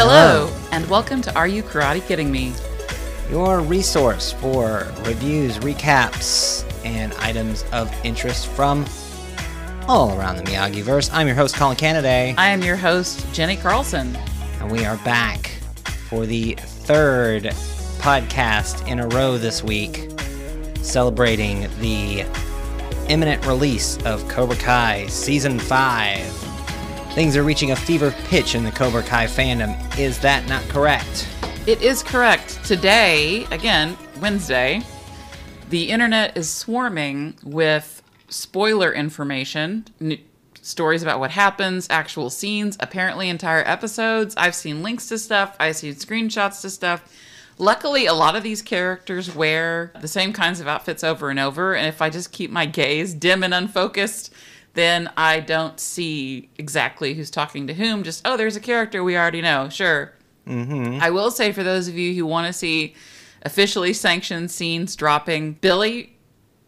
Hello, and welcome to Are You Karate Kidding Me? Your resource for reviews, recaps, and items of interest from all around the Miyagi verse. I'm your host, Colin Canaday, I am your host, Jenny Carlson. and we are back for the third podcast in a row this week, celebrating the imminent release of Cobra Kai Season 5. Things are reaching a fever pitch in the Cobra Kai fandom. Is that not correct? It is correct. Today, again, Wednesday, the internet is swarming with spoiler information, n- stories about what happens, actual scenes, apparently entire episodes. I've seen links to stuff, I've seen screenshots to stuff. Luckily, a lot of these characters wear the same kinds of outfits over and over, and if I just keep my gaze dim and unfocused, then I don't see exactly who's talking to whom. Just, oh, there's a character we already know. Sure. Mm-hmm. I will say for those of you who want to see officially sanctioned scenes dropping, Billy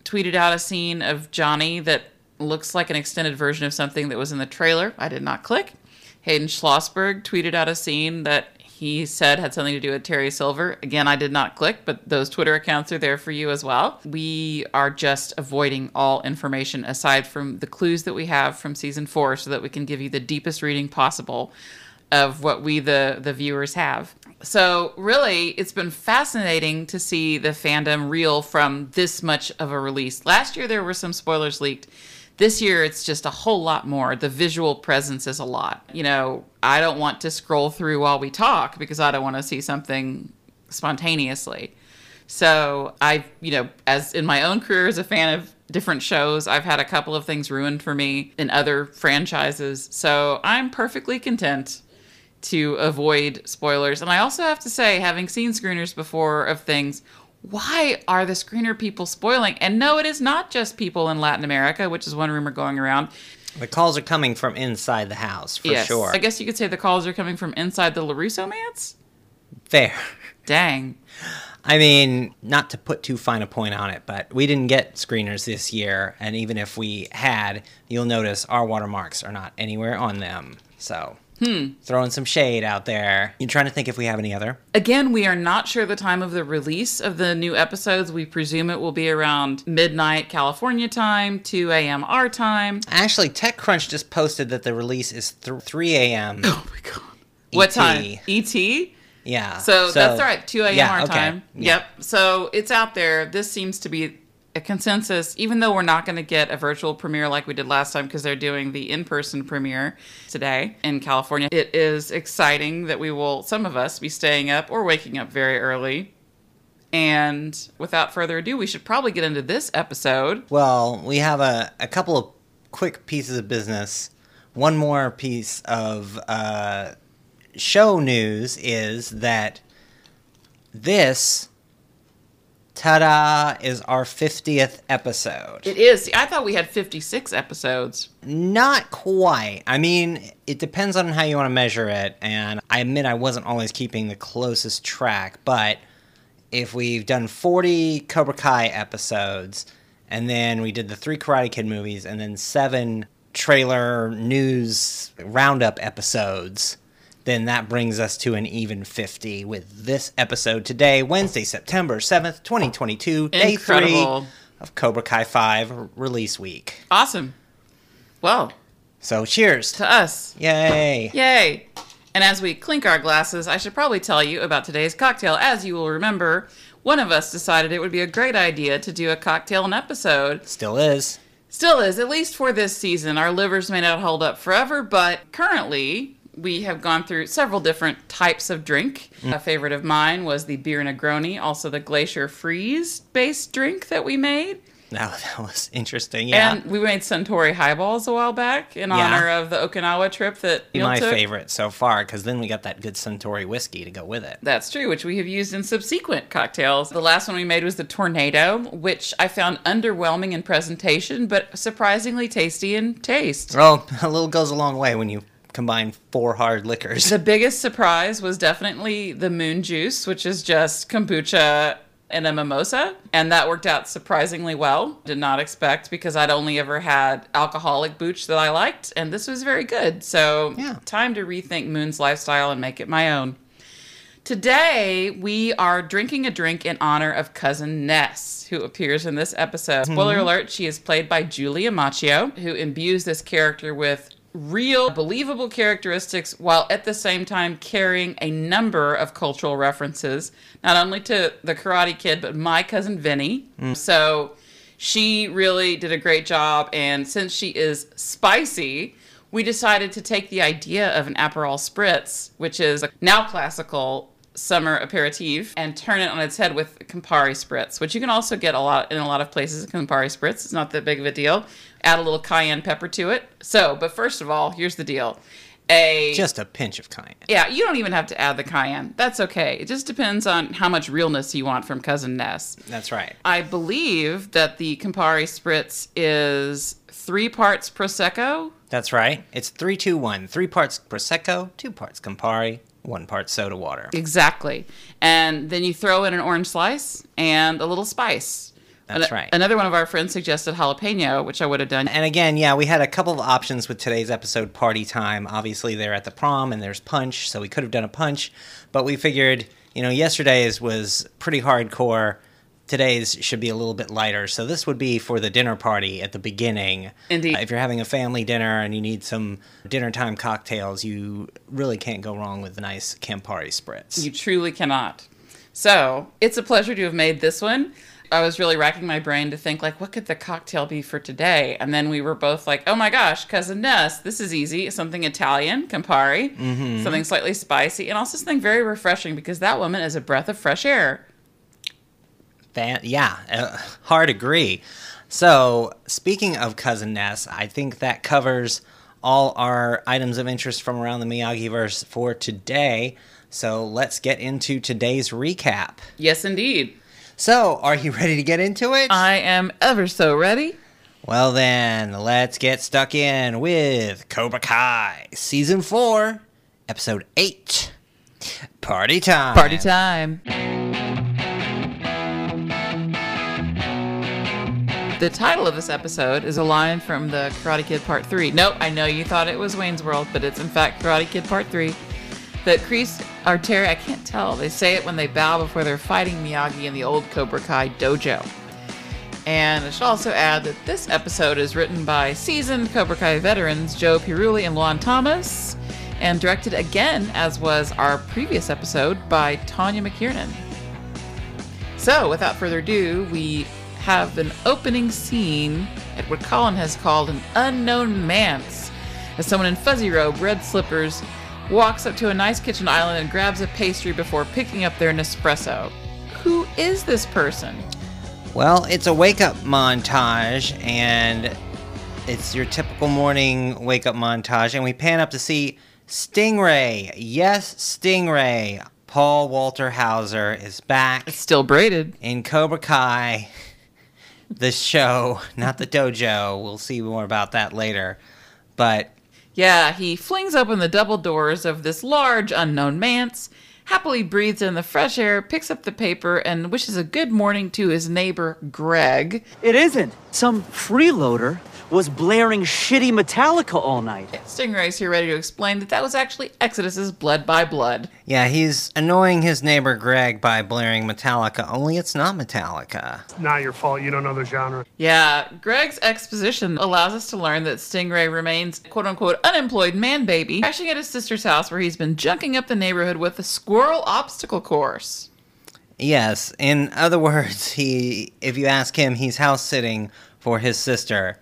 tweeted out a scene of Johnny that looks like an extended version of something that was in the trailer. I did not click. Hayden Schlossberg tweeted out a scene that he said had something to do with Terry Silver. Again, I did not click, but those Twitter accounts are there for you as well. We are just avoiding all information aside from the clues that we have from season four so that we can give you the deepest reading possible of what we the the viewers have. So really, it's been fascinating to see the fandom reel from this much of a release. Last year there were some spoilers leaked. This year it's just a whole lot more. The visual presence is a lot. You know, I don't want to scroll through while we talk because I don't want to see something spontaneously. So I, you know, as in my own career as a fan of different shows, I've had a couple of things ruined for me in other franchises. So I'm perfectly content to avoid spoilers. And I also have to say, having seen screeners before of things, why are the screener people spoiling? And no, it is not just people in Latin America, which is one rumor going around. The calls are coming from inside the house, for yes, sure. I guess you could say the calls are coming from inside the LaRusso Manse. Fair. Dang. I mean, not to put too fine a point on it, but we didn't get screeners this year, and even if we had, you'll notice our watermarks are not anywhere on them. So, Hmm. throwing some shade out there. You're trying to think if we have any other? Again, we are not sure the time of the release of the new episodes. We presume it will be around midnight California time, 2 a.m. our time. Actually, TechCrunch just posted that the release is th- 3 a.m. Oh my god. What time? ET? Yeah. So, that's all right. 2 a.m. yeah, our okay. time. Yeah. Yep. So it's out there. This seems to be a consensus, even though we're not going to get a virtual premiere like we did last time because they're doing the in person premiere today in California. It is exciting that we will, some of us, be staying up or waking up very early. And without further ado, we should probably get into this episode. Well, we have a, a couple of quick pieces of business. One more piece of uh, show news is that this, ta da, is our 50th episode. It is. See, I thought we had 56 episodes. Not quite. I mean, it depends on how you want to measure it, and I admit I wasn't always keeping the closest track, but if we've done 40 Cobra Kai episodes, and then we did the three Karate Kid movies, and then seven trailer news roundup episodes, then that brings us to an even 50 with this episode today, Wednesday, September 7th, 2022, day Incredible. three of Cobra Kai 5 release week. Awesome. Well, So cheers. to us. Yay. Yay! And as we clink our glasses, I should probably tell you about today's cocktail. As you will remember, one of us decided it would be a great idea to do a cocktail an episode. Still is. Still is, at least for this season. Our livers may not hold up forever, but currently we have gone through several different types of drink. A favorite of mine was the beer Negroni, also the Glacier Freeze based drink that we made. That, that was interesting. Yeah. And we made Suntory highballs a while back in Yeah. honor of the Okinawa trip that Neil my took. favorite so far because then we got that good Suntory whiskey to go with it. That's true, which we have used in subsequent cocktails. The last one we made was the Tornado, which I found underwhelming in presentation, but surprisingly tasty in taste. Well, a little goes a long way when you combine four hard liquors. The biggest surprise was definitely the Moon Juice, which is just kombucha and a mimosa, and that worked out surprisingly well. Did not expect because I'd only ever had alcoholic booch that I liked, and this was very good. So, Yeah. time to rethink Moon's lifestyle and make it my own. Today, we are drinking a drink in honor of cousin Ness, who appears in this episode. Spoiler mm-hmm. alert, she is played by Julia Macchio, who imbues this character with real, believable characteristics while at the same time carrying a number of cultural references, not only to The Karate Kid, but My Cousin Vinny. Mm. So she really did a great job, and since she is spicy, we decided to take the idea of an Aperol Spritz, which is a now classical summer aperitif, and turn it on its head with Campari Spritz, which you can also get a lot in a lot of places. Campari Spritz It's not that big of a deal. Add a little cayenne pepper to it. So, but first of all, here's the deal: a Just a pinch of cayenne. yeah, you don't even have to add the cayenne. That's okay. It just depends on how much realness you want from Cousin Ness. That's right. I believe that the Campari Spritz is three parts Prosecco. That's right. It's three, two, one. Three parts Prosecco, two parts Campari, one part soda water. Exactly. And then you throw in an orange slice and a little spice. That's right. Another one of our friends suggested jalapeno, which I would have done. And again, yeah, we had a couple of options with today's episode, Party Time. Obviously, they're at the prom and there's Punch, so we could have done a Punch. But we figured, you know, yesterday's was pretty hardcore. Today's should be a little bit lighter. So this would be for the dinner party at the beginning. Indeed. Uh, if you're having a family dinner and you need some dinner time cocktails, you really can't go wrong with a nice Campari Spritz. You truly cannot. So it's a pleasure to have made this one. I was really racking my brain to think like, what could the cocktail be for today? And then we were both like, oh my gosh, cousin Ness, this is easy. Something Italian, Campari, something slightly spicy, and also something very refreshing because that woman is a breath of fresh air. Fan- yeah, uh, hard agree. So, speaking of Cousin Ness, I think that covers all our items of interest from around the Miyagi verse for today. So, let's get into today's recap. Yes, indeed. So, are you ready to get into it? I am ever so ready. well, then, let's get stuck in with Cobra Kai Season 4, Episode 8 Party Time. Party time. The title of this episode is a line from the Karate Kid Part 3. Nope, I know you thought it was Wayne's World, but it's in fact Karate Kid Part 3. That Kreese Terry, I can't tell. They say it when they bow before they're fighting Miyagi in the old Cobra Kai dojo. And I should also add that this episode is written by seasoned Cobra Kai veterans Joe Piarulli and Luan Thomas, and directed again, as was our previous episode, by Tanya McKiernan. So, without further ado, we have an opening scene at what Colin has called an unknown manse, as someone in fuzzy robe, red slippers, walks up to a nice kitchen island and grabs a pastry before picking up their Nespresso. Who is this person? Well, it's a wake up montage, and it's your typical morning wake up montage. And we pan up to see Stingray. Yes, Stingray. Paul Walter Hauser is back It's still braided. in Cobra Kai, the show, not the dojo. We'll see more about that later. But Yeah, he flings open the double doors of this large unknown manse, happily breathes in the fresh air, picks up the paper, and wishes a good morning to his neighbor, Greg. It isn't. Some freeloader was blaring shitty Metallica all night. Stingray's here ready to explain that that was actually Exodus's Blood by Blood. yeah, he's annoying his neighbor Greg by blaring Metallica, only it's not Metallica. It's not your fault. You don't know the genre. Yeah, Greg's exposition allows us to learn that Stingray remains quote unquote unemployed man baby, crashing at his sister's house where he's been junking up the neighborhood with a squirrel obstacle course. Yes, in other words, he if you ask him, he's house sitting for his sister.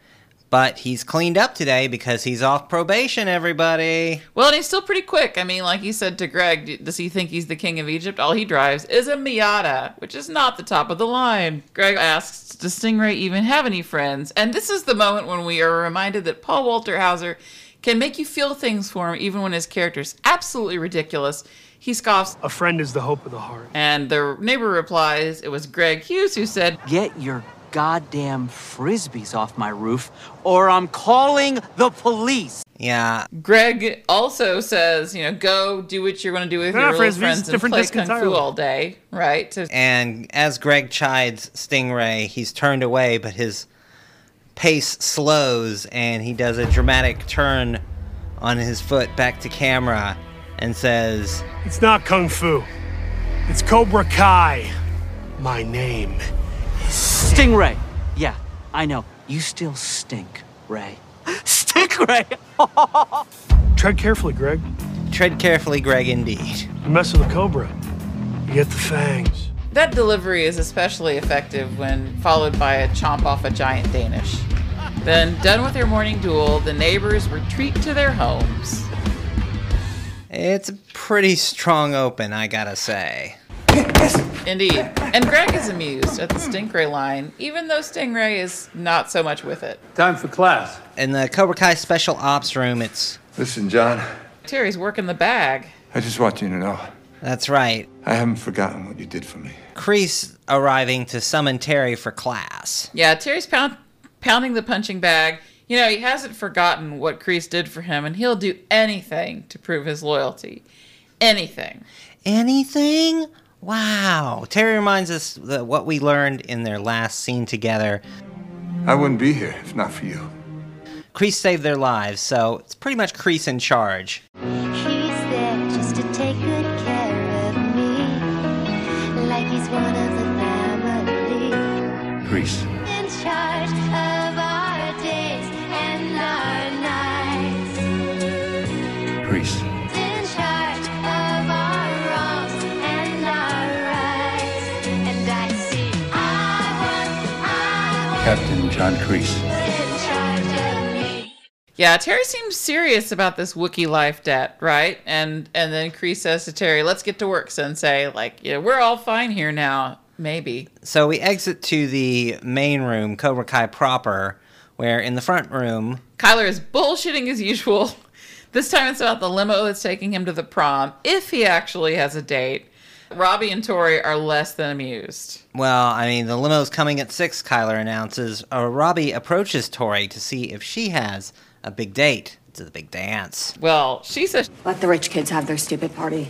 But he's cleaned up today because he's off probation, everybody. Well, and he's still pretty quick. I mean, like he said to Greg, does he think he's the king of Egypt? All he drives is a Miata, which is not the top of the line. Greg asks, does Stingray even have any friends? And this is the moment when we are reminded that Paul Walter Hauser can make you feel things for him even when his character is absolutely ridiculous. He scoffs, A friend is the hope of the heart. and the neighbor replies, it was Greg Hughes who said, Get your goddamn frisbees off my roof, or I'm calling the police. Yeah, Greg also says, you know, go do what you're going to do with They're your not little friends and different play disc kung fu all day, right? To and as Greg chides Stingray, he's turned away, but his pace slows and he does a dramatic turn on his foot back to camera and says, It's not Kung Fu. It's Cobra Kai. My name. Stingray. Yeah, I know. You still stink, Ray. Stink, Ray. Tread carefully, Greg. Tread carefully, Greg, indeed. You mess with a Cobra. You get the fangs. that delivery is especially effective when followed by a chomp off a giant Danish. Then, done with their morning duel, the neighbors retreat to their homes. It's a pretty strong open, I gotta say. Indeed. And Greg is amused at the Stingray line, even though Stingray is not so much with it. Time for class. In the Cobra Kai special ops room, it's Listen, John, Terry's working the bag. I just want you to know that's right. I haven't forgotten what you did for me. Kreese arriving to summon Terry for class. Yeah, Terry's pound, pounding the punching bag. You know, he hasn't forgotten what Kreese did for him, and he'll do anything to prove his loyalty. Anything. Anything? Wow. Terry reminds us that what we learned in their last scene together. I wouldn't be here if not for you. Kreese saved their lives, so it's pretty much Kreese in charge. He's Captain John Kreese. in charge of me. Yeah, Terry seems serious about this Wookiee life debt, right? And and then Kreese says to Terry, "Let's get to work, Sensei. Like, yeah, we're all fine here now. Maybe." So we exit to the main room, Cobra Kai proper, where in the front room, Kyler is bullshitting as usual. This time it's about the limo that's taking him to the prom, if he actually has a date. Robbie and Tori are less than amused. well, I mean, the limo's coming at 6, Kyler announces. Uh, Robbie approaches Tori to see if she has a big date. It's a big dance. Well, she says Let the rich kids have their stupid party.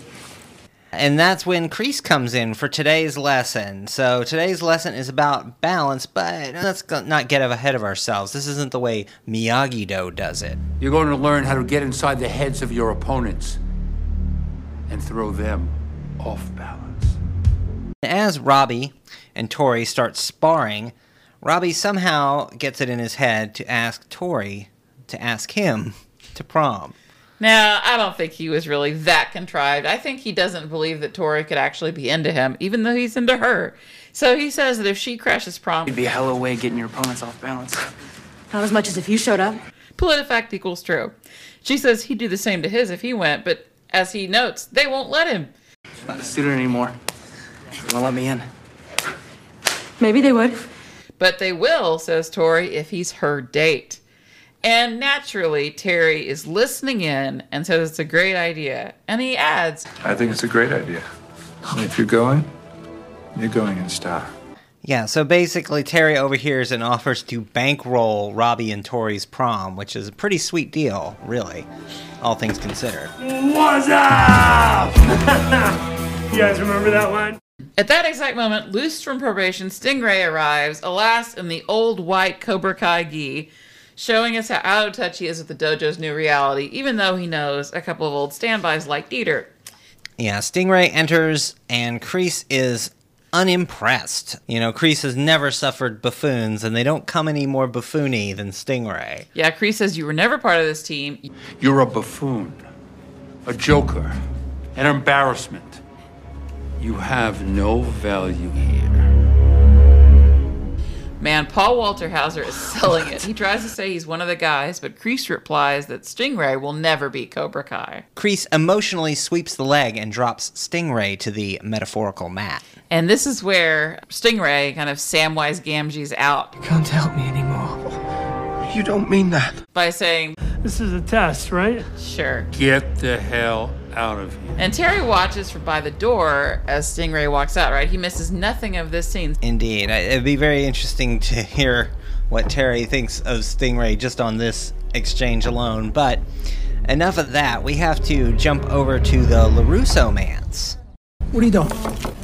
And that's when Kreese comes in for today's lesson. So today's lesson is about balance, but let's not get ahead of ourselves. This isn't the way Miyagi-Do does it. You're going to learn how to get inside the heads of your opponents and throw them off balance. As Robbie and Tori start sparring, Robbie somehow gets it in his head to ask Tori to ask him to prom. Now, I don't think he was really that contrived. I think he doesn't believe that Tori could actually be into him, even though he's into her. So he says that if she crashes prom, It'd be a hell of a way of getting your opponents off balance. Not as much as if you showed up. PolitiFact equals true. She says he'd do the same to his if he went, but as he notes, they won't let him. Not a student anymore. They won't let me in. Maybe they would. But they will, says Tori, if he's her date. And naturally, Terry is listening in and says it's a great idea. And he adds, I think it's a great idea. And if you're going, you're going in style. Yeah, so basically Terry overhears and offers to bankroll Robbie and Tori's prom, which is a pretty sweet deal, really, all things considered. What's up? you guys remember that one? At that exact moment, loosed from probation, Stingray arrives, alas, in the old white Cobra Kai gi, showing us how out of touch he is with the dojo's new reality, even though he knows a couple of old standbys like Dieter. Yeah, Stingray enters, and Kreese is unimpressed. You know, Kreese has never suffered buffoons, and they don't come any more buffoony than Stingray. Yeah, Kreese says you were never part of this team. You're a buffoon, a joker, an embarrassment. You have no value here. Man, Paul Walter Hauser is selling it. He tries to say he's one of the guys, but Kreese replies that Stingray will never beat Cobra Kai. Kreese emotionally sweeps the leg and drops Stingray to the metaphorical mat. And this is where Stingray kind of Samwise Gamgee's out You Can't help me anymore. You don't mean that. by saying, This is a test, right? sure. Get the hell out of here. And Terry watches from by the door as Stingray walks out, right? He misses nothing of this scene. Indeed. It'd be very interesting to hear what Terry thinks of Stingray just on this exchange alone. But enough of that. We have to jump over to the LaRusso mans. What are you doing?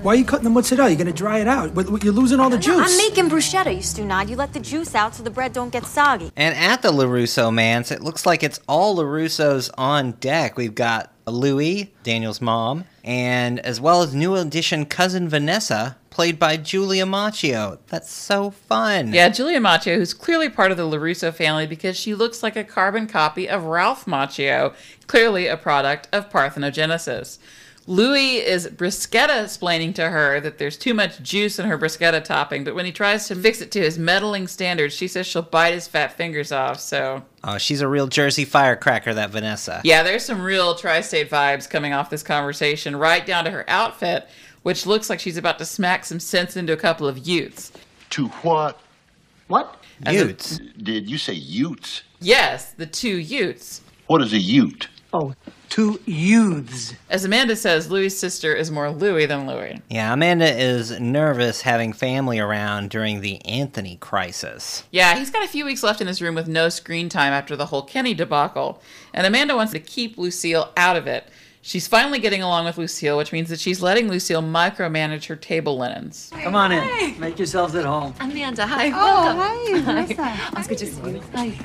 Why are you cutting the mozzarella? You're gonna dry it out. But You're losing all the juice. I'm making bruschetta, you Stunad. You let the juice out so the bread don't get soggy. And at the LaRusso mans, it looks like it's all LaRussos on deck. We've got Louie, Daniel's mom, and as well as new addition cousin Vanessa, played by Julia Macchio. That's so fun. Yeah, Julia Macchio, who's clearly part of the LaRusso family because she looks like a carbon copy of Ralph Macchio, clearly a product of parthenogenesis. Louis is bruschetta explaining to her that there's too much juice in her bruschetta topping, but when he tries to fix it to his meddling standards, she says she'll bite his fat fingers off. So, Oh, she's a real Jersey firecracker, that Vanessa. yeah, there's some real tri state vibes coming off this conversation, right down to her outfit, which looks like she's about to smack some sense into a couple of youths. To what? What? As a- Utes. Did you say utes? yes, the two Utes. What is a ute? Oh, two youths. As Amanda says, Louis' sister is more Louis than Louis. Yeah, Amanda is nervous having family around during the Anthony crisis. Yeah, he's got a few weeks left in his room with no screen time after the whole Kenny debacle, and Amanda wants to keep Lucille out of it. She's finally getting along with Lucille, which means that she's letting Lucille micromanage her table linens. Come on in. Make yourselves at home. Amanda, hi. Oh, Welcome. hi. Oh, it's good to see you. Hi.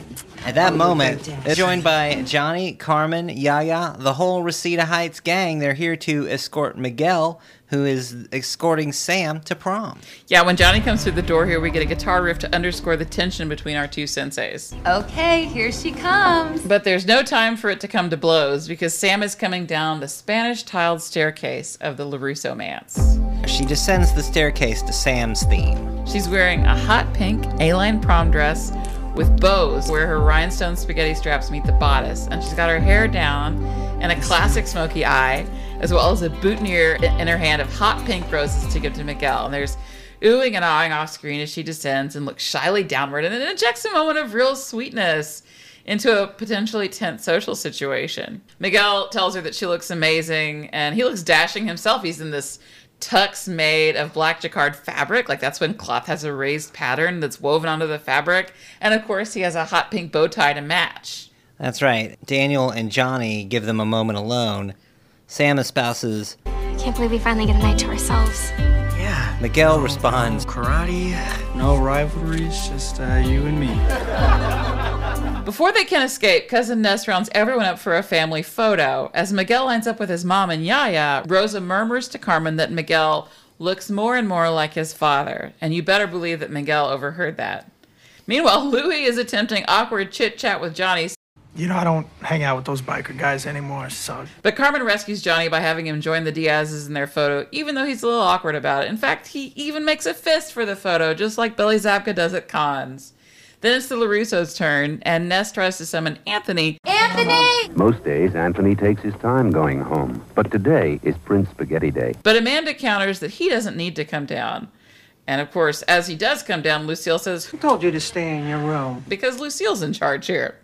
At that oh, moment, they're joined by Johnny, Carmen, Yaya, the whole Reseda Heights gang. They're here to escort Miguel, who is escorting Sam to prom. Yeah, when Johnny comes through the door here, we get a guitar riff to underscore the tension between our two senseis. Okay, here she comes. But there's no time for it to come to blows because Sam is coming down the Spanish tiled staircase of the LaRusso Manse. She descends the staircase to Sam's theme. She's wearing a hot pink A-line prom dress with bows where her rhinestone spaghetti straps meet the bodice, and she's got her hair down and a classic smoky eye, as well as a boutonniere in her hand of hot pink roses to give to Miguel. And there's oohing and awing off screen as she descends and looks shyly downward, and it injects a moment of real sweetness into a potentially tense social situation. Miguel tells her that she looks amazing, and he looks dashing himself. He's in this tux made of black jacquard fabric. Like that's when cloth has a raised pattern that's woven onto the fabric. And of course, he has a hot pink bow tie to match. That's right. Daniel and Johnny give them a moment alone. Sam espouses. I can't believe we finally get a night to ourselves. Yeah. Miguel responds. Karate, no rivalries, just uh, you and me. Before they can escape, Cousin Ness rounds everyone up for a family photo. As Miguel lines up with his mom and Yaya, Rosa murmurs to Carmen that Miguel looks more and more like his father, and you better believe that Miguel overheard that. Meanwhile, Louis is attempting awkward chit chat with Johnny, You know I don't hang out with those biker guys anymore, so but Carmen rescues Johnny by having him join the Diaz's in their photo, even though he's a little awkward about it. In fact, he even makes a fist for the photo, just like Billy Zabka does at cons. Then it's the LaRusso's turn, and Ness tries to summon Anthony, Anthony! Most days, Anthony takes his time going home. But today is Prince Spaghetti Day. But Amanda counters that he doesn't need to come down. And of course, as he does come down, Lucille says, Who told you to stay in your room? because Lucille's in charge here.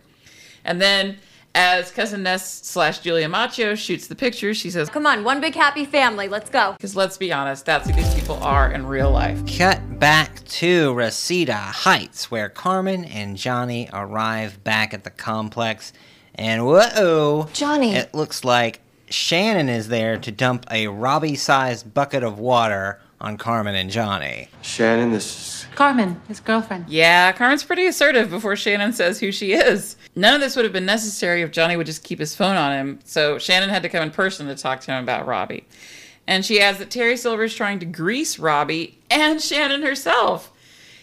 And then, as Cousin Ness slash Julia Macchio shoots the picture, she says, Come on, one big happy family. Let's go. because let's be honest, that's who these people are in real life. Cut back to Reseda Heights, where Carmen and Johnny arrive back at the complex. And whoa! Johnny. It looks like Shannon is there to dump a Robbie sized bucket of water on Carmen and Johnny. Shannon, this Carmen, his girlfriend. Yeah, Carmen's pretty assertive before Shannon says who she is. None of this would have been necessary if Johnny would just keep his phone on him, so Shannon had to come in person to talk to him about Robbie. And she adds that Terry Silver is trying to grease Robbie and Shannon herself.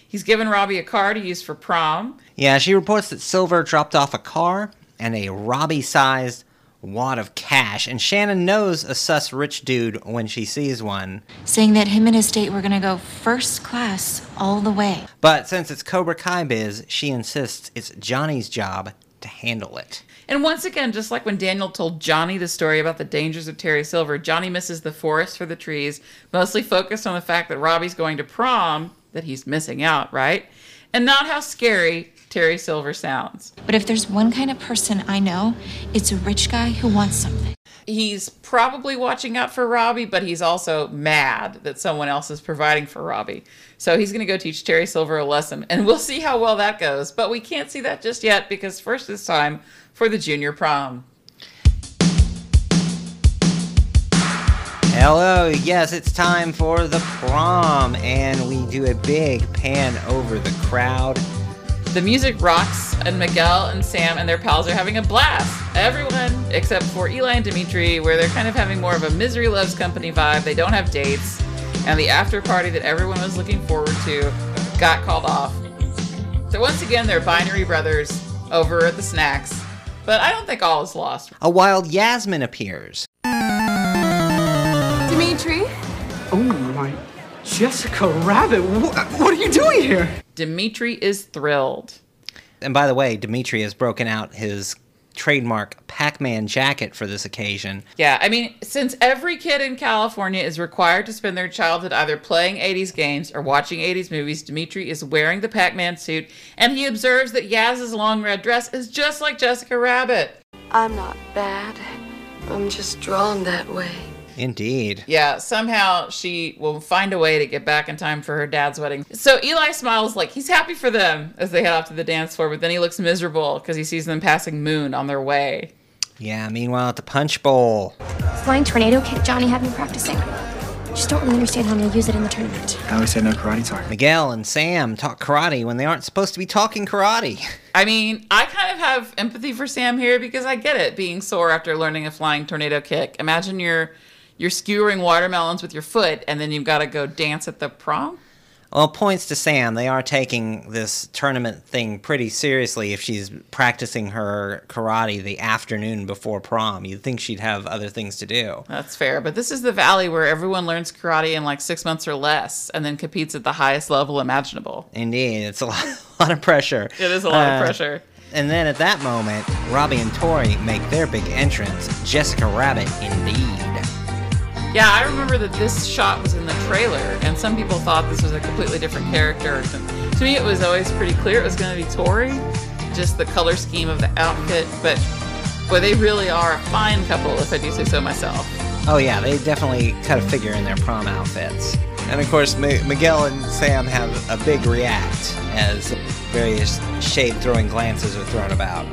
He's given Robbie a car to use for prom. Yeah, she reports that Silver dropped off a car and a Robbie sized wad of cash, and Shannon knows a sus rich dude when she sees one. saying that him and his date were gonna go first class all the way. But since it's Cobra Kai biz, she insists it's Johnny's job to handle it. And once again, just like when Daniel told Johnny the story about the dangers of Terry Silver, Johnny misses the forest for the trees, mostly focused on the fact that Robbie's going to prom, that he's missing out, right? And not how scary Terry Silver sounds. But if there's one kind of person I know, it's a rich guy who wants something. He's probably watching out for Robbie, but he's also mad that someone else is providing for Robbie. So he's going to go teach Terry Silver a lesson, and we'll see how well that goes. But we can't see that just yet because first it's time for the junior prom. Hello, yes, it's time for the prom, and we do a big pan over the crowd. The music rocks, and Miguel and Sam and their pals are having a blast. Everyone except for Eli and Dimitri, where they're kind of having more of a misery loves company vibe. They don't have dates, and the after party that everyone was looking forward to got called off. So once again, they're binary brothers over at the snacks, but I don't think all is lost. A wild Yasmin appears. Dimitri? My. Jessica Rabbit, what, what are you doing here? Dimitri is thrilled. And by the way, Dimitri has broken out his trademark Pac Man jacket for this occasion. Yeah, I mean, since every kid in California is required to spend their childhood either playing 80s games or watching 80s movies, Dimitri is wearing the Pac Man suit, and he observes that Yaz's long red dress is just like Jessica Rabbit. I'm not bad. I'm just drawn that way. Indeed. Yeah, somehow she will find a way to get back in time for her dad's wedding. So Eli smiles like he's happy for them as they head off to the dance floor, but then he looks miserable because he sees them passing Moon on their way. Yeah, meanwhile at the Punch Bowl. Flying tornado kick Johnny had me practicing. Just don't really understand how I'm gonna use it in the tournament. I always say no karate talk. Miguel and Sam talk karate when they aren't supposed to be talking karate. I mean, I kind of have empathy for Sam here because I get it being sore after learning a flying tornado kick. Imagine you're you're skewering watermelons with your foot and then you've got to go dance at the prom. Well, points to Sam. They are taking this tournament thing pretty seriously if she's practicing her karate the afternoon before prom. You'd think she'd have other things to do. That's fair, but this is the valley where everyone learns karate in like six months or less and then competes at the highest level imaginable. Indeed, it's a lot, a lot of pressure. It is a lot Uh, of pressure. And then at that moment, Robbie and Tori make their big entrance. Jessica Rabbit, indeed. Yeah, I remember that this shot was in the trailer, and some people thought this was a completely different character. To me, it was always pretty clear it was going to be Tori, just the color scheme of the outfit. But boy, they really are a fine couple, if I do say so myself. Oh yeah, they definitely cut a figure in their prom outfits. And of course, M- Miguel and Sam have a big react as various shade-throwing glances are thrown about.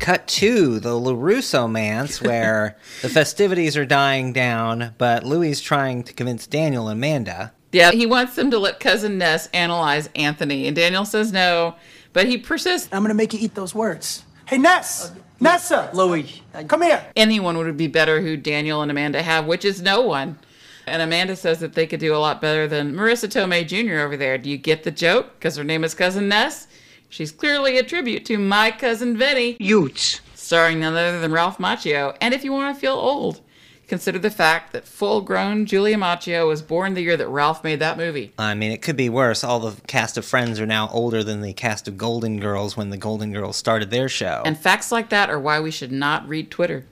Cut to the LaRusso manse where the festivities are dying down, but Louis is trying to convince Daniel and Amanda. Yeah, he wants them to let cousin Ness analyze Anthony, and Daniel says no, but he persists. I'm gonna make you eat those words. Hey, Ness! Nessa! Louis. Come here! Anyone would be better who Daniel and Amanda have, which is no one. And Amanda says that they could do a lot better than Marisa Tomei Jr. over there. Do you get the joke? Because her name is Cousin Ness? She's clearly a tribute to my cousin Vinny. Utes. Starring none other than Ralph Macchio. And if you want to feel old, consider the fact that full grown Julia Macchio was born the year that Ralph made that movie. I mean, it could be worse. All the cast of Friends are now older than the cast of Golden Girls when the Golden Girls started their show. And facts like that are why we should not read Twitter.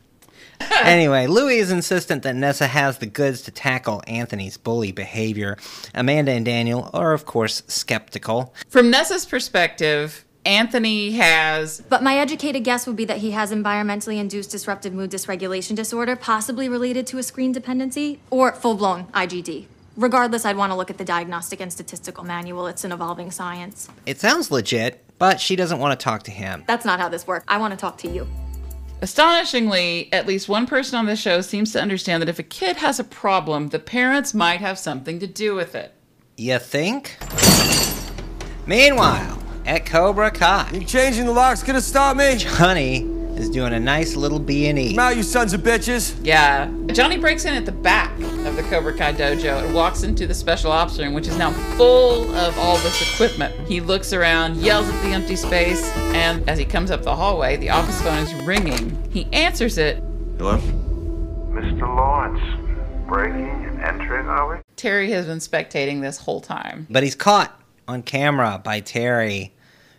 anyway, Louis is insistent that Nessa has the goods to tackle Anthony's bully behavior. Amanda and Daniel are, of course, skeptical. From Nessa's perspective, Anthony has But my educated guess would be that he has environmentally induced disruptive mood dysregulation disorder, possibly related to a screen dependency, or full blown IGD. Regardless, I'd want to look at the Diagnostic and Statistical Manual. It's an evolving science. It sounds legit, but she doesn't want to talk to him. That's not how this works. I want to talk to you. Astonishingly, at least one person on the show seems to understand that if a kid has a problem, the parents might have something to do with it. You think? Meanwhile, at Cobra Kai, You changing the locks gonna stop me? Johnny is doing a nice little B&E. Come out, you sons of bitches. Yeah. Johnny breaks in at the back of the Cobra Kai dojo and walks into the special ops room, which is now full of all this equipment. He looks around, yells at the empty space, and as he comes up the hallway, the office phone is ringing. He answers it. Hello? Mr. Lawrence, breaking and entering, are we? Terry has been spectating this whole time. But he's caught on camera by Terry,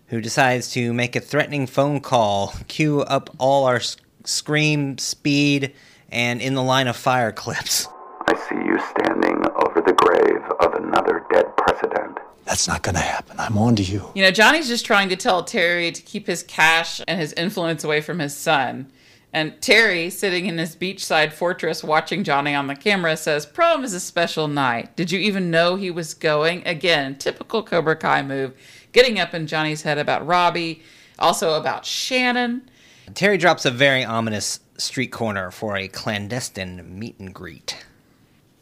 who decides to make a threatening phone call, cue up all our scream, speed, and in the line of fire clips. I see you standing over the grave of another dead president. That's not gonna happen. I'm on to you. You know, Johnny's just trying to tell Terry to keep his cash and his influence away from his son. And Terry, sitting in his beachside fortress watching Johnny on the camera, says, Prom is a special night. Did you even know he was going? Again, typical Cobra Kai move. Getting up in Johnny's head about Robbie, also about Shannon. Terry drops a very ominous street corner for a clandestine meet and greet.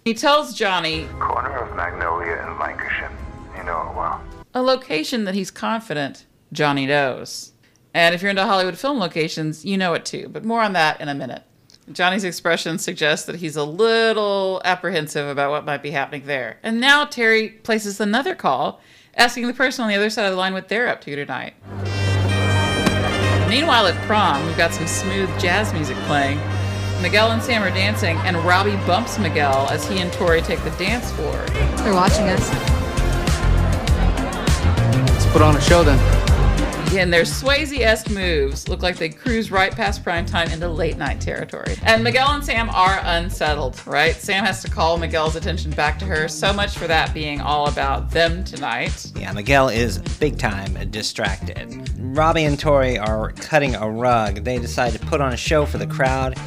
He tells Johnny Corner of Magnolia and Lankershim. You know it well. a location that he's confident Johnny knows. And if you're into Hollywood film locations, you know it too, but more on that in a minute. Johnny's expression suggests that he's a little apprehensive about what might be happening there. And now Terry places another call, asking the person on the other side of the line what they're up to tonight. Meanwhile, at prom, we've got some smooth jazz music playing. Miguel and Sam are dancing, and Robbie bumps Miguel as he and Tori take the dance floor. They're watching us. Let's put on a show then. Again, their Swayze-esque moves look like they cruise right past prime time into late night territory. And Miguel and Sam are unsettled, right? Sam has to call Miguel's attention back to her. So much for that being all about them tonight. Yeah, Miguel is big time distracted. Robbie and Tori are cutting a rug. They decide to put on a show for the crowd.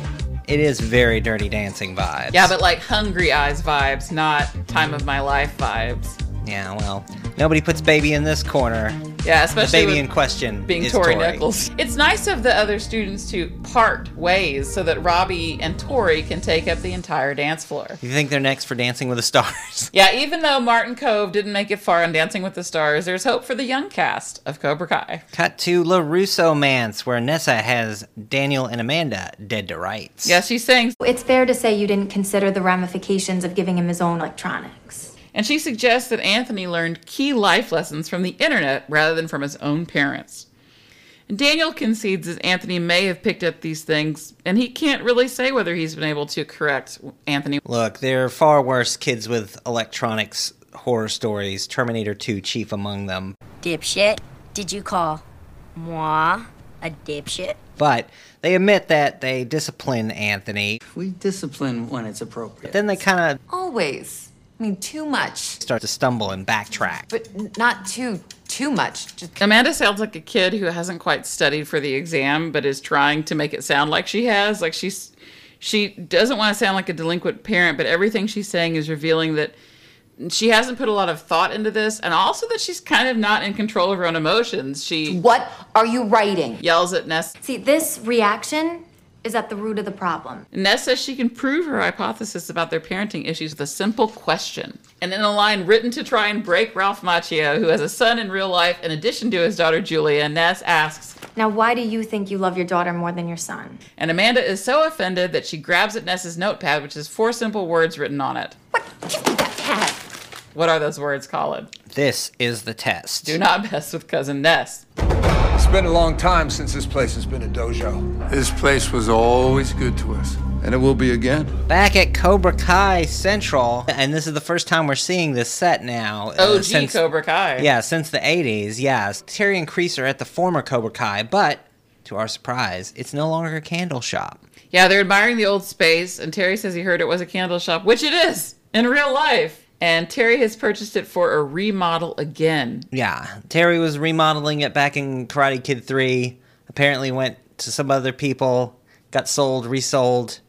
It is very dirty dancing vibes. Yeah, but like hungry eyes vibes, not time of my life vibes. Yeah, well, nobody puts baby in this corner. Yeah, especially The baby with in question being is Tori, Tori. Nichols. It's nice of the other students to part ways so that Robbie and Tori can take up the entire dance floor. You think they're next for Dancing with the Stars? Yeah, even though Martin Kove didn't make it far on Dancing with the Stars, there's hope for the young cast of Cobra Kai. Cut to LaRusso Manse, where Nessa has Daniel and Amanda dead to rights. Yeah, she's saying, It's fair to say you didn't consider the ramifications of giving him his own electronics. And she suggests that Anthony learned key life lessons from the internet rather than from his own parents. And Daniel concedes that Anthony may have picked up these things, and he can't really say whether he's been able to correct Anthony. Look, there are far worse kids with electronics horror stories, Terminator 2 chief among them. Dipshit. Did you call moi a dipshit? But they admit that they discipline Anthony. We discipline when it's appropriate. But then they kind of Always. I mean, too much. start to stumble and backtrack. But not too, too much. Just Amanda sounds like a kid who hasn't quite studied for the exam, but is trying to make it sound like she has. Like she's, she doesn't want to sound like a delinquent parent, but everything she's saying is revealing that she hasn't put a lot of thought into this, and also that she's kind of not in control of her own emotions. She what are you writing? yells at Ness. See, this reaction is at the root of the problem. Ness says she can prove her hypothesis about their parenting issues with a simple question. And in a line written to try and break Ralph Macchio, who has a son in real life in addition to his daughter Julia, Ness asks, Now, why do you think you love your daughter more than your son? And Amanda is so offended that she grabs at Ness's notepad, which has four simple words written on it. What are those words, Colin? This is the test. Do not mess with cousin Ness. It's been a long time since this place has been a dojo. This place was always good to us, and it will be again. Back at Cobra Kai Central, and this is the first time we're seeing this set now. uh, OG since- Cobra Kai. Yeah, since the 80s, yes. Terry and Kreese are at the former Cobra Kai, but to our surprise, it's no longer a candle shop. Yeah, they're admiring the old space, and Terry says he heard it was a candle shop, which it is in real life. And Terry has purchased it for a remodel again. Yeah, Terry was remodeling it back in Karate Kid 3. Apparently went to some other people, got sold, resold.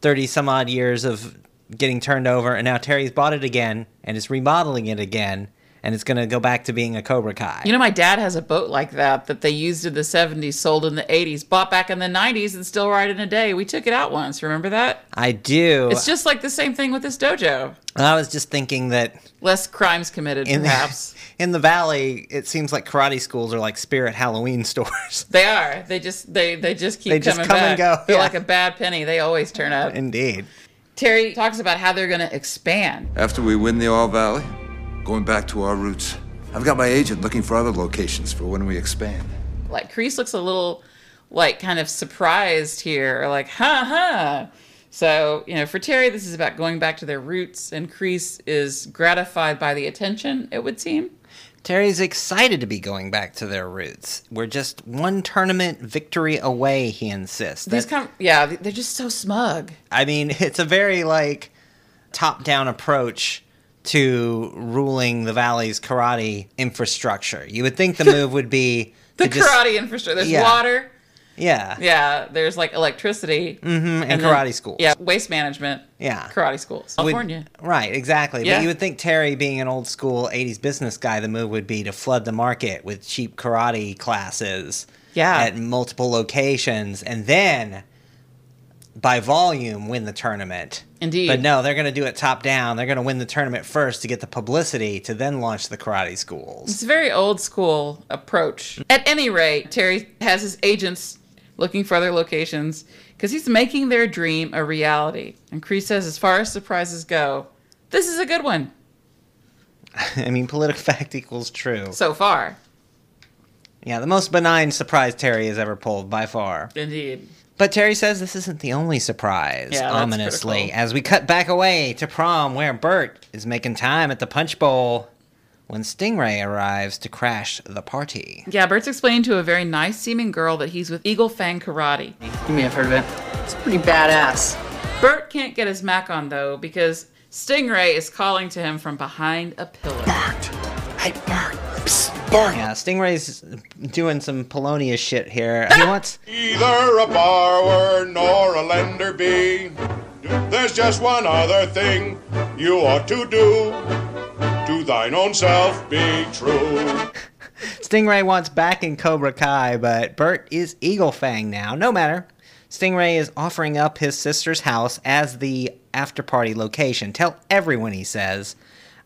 30 some odd years of getting turned over, and now Terry's bought it again and is remodeling it again, and it's going to go back to being a Cobra Kai. You know, my dad has a boat like that that they used in the 70s, sold in the 80s, bought back in the 90s, and still ride in a day. We took it out once. Remember that? I do. It's just like the same thing with this dojo. I was just thinking that Less crimes committed, in perhaps. the, in the valley, it seems like karate schools are like spirit Halloween stores. They are. They just they they just keep They just coming come back. and go, They're yeah. like a bad penny. They always turn up. Indeed. Terry talks about how they're going to expand. After we win the All Valley, going back to our roots. I've got my agent looking for other locations for when we expand. Like Kreese looks a little like kind of surprised here, like ha ha. So you know, for Terry, this is about going back to their roots, and Kreese is gratified by the attention. It would seem. Terry's excited to be going back to their roots. We're just one tournament victory away, he insists. These That- come, yeah, they're just so smug. I mean, it's a very like top-down approach to ruling the valley's karate infrastructure. You would think the move would be The just- karate infrastructure. There's Yeah. water. Yeah. Yeah, there's like electricity. Mhm, and then- karate schools. Yeah, waste management. Yeah. Karate schools. Would- California. right, exactly. Yeah. But you would think Terry, being an old school 80s business guy, the move would be to flood the market with cheap karate classes Yeah. at multiple locations and then by volume win the tournament. Indeed. But no, they're going to do it top down. They're going to win the tournament first to get the publicity to then launch the karate schools. It's a very old school approach. At any rate, Terry has his agents looking for other locations because he's making their dream a reality. And Kreese says, as far as surprises go, this is a good one I mean, political fact equals true. so far. Yeah, the most benign surprise Terry has ever pulled by far. Indeed. But Terry says this isn't the only surprise, Yeah, that's ominously, critical. as we cut back away to prom where Bert is making time at the punch bowl when Stingray arrives to crash the party. Yeah, Bert's explaining to a very nice seeming girl that he's with Eagle Fang Karate. You may have heard of it. It's pretty badass. Bert can't get his Mac on though because Stingray is calling to him from behind a pillar. Bert! Hey, Bert! Yeah, Stingray's doing some Polonius shit here. He wants. Either a borrower nor a lender be. There's just one other thing you ought to do. To thine own self be true. Stingray wants back in Cobra Kai, but Bert is Eagle Fang now. No matter. Stingray is offering up his sister's house as the after party location. Tell everyone, he says.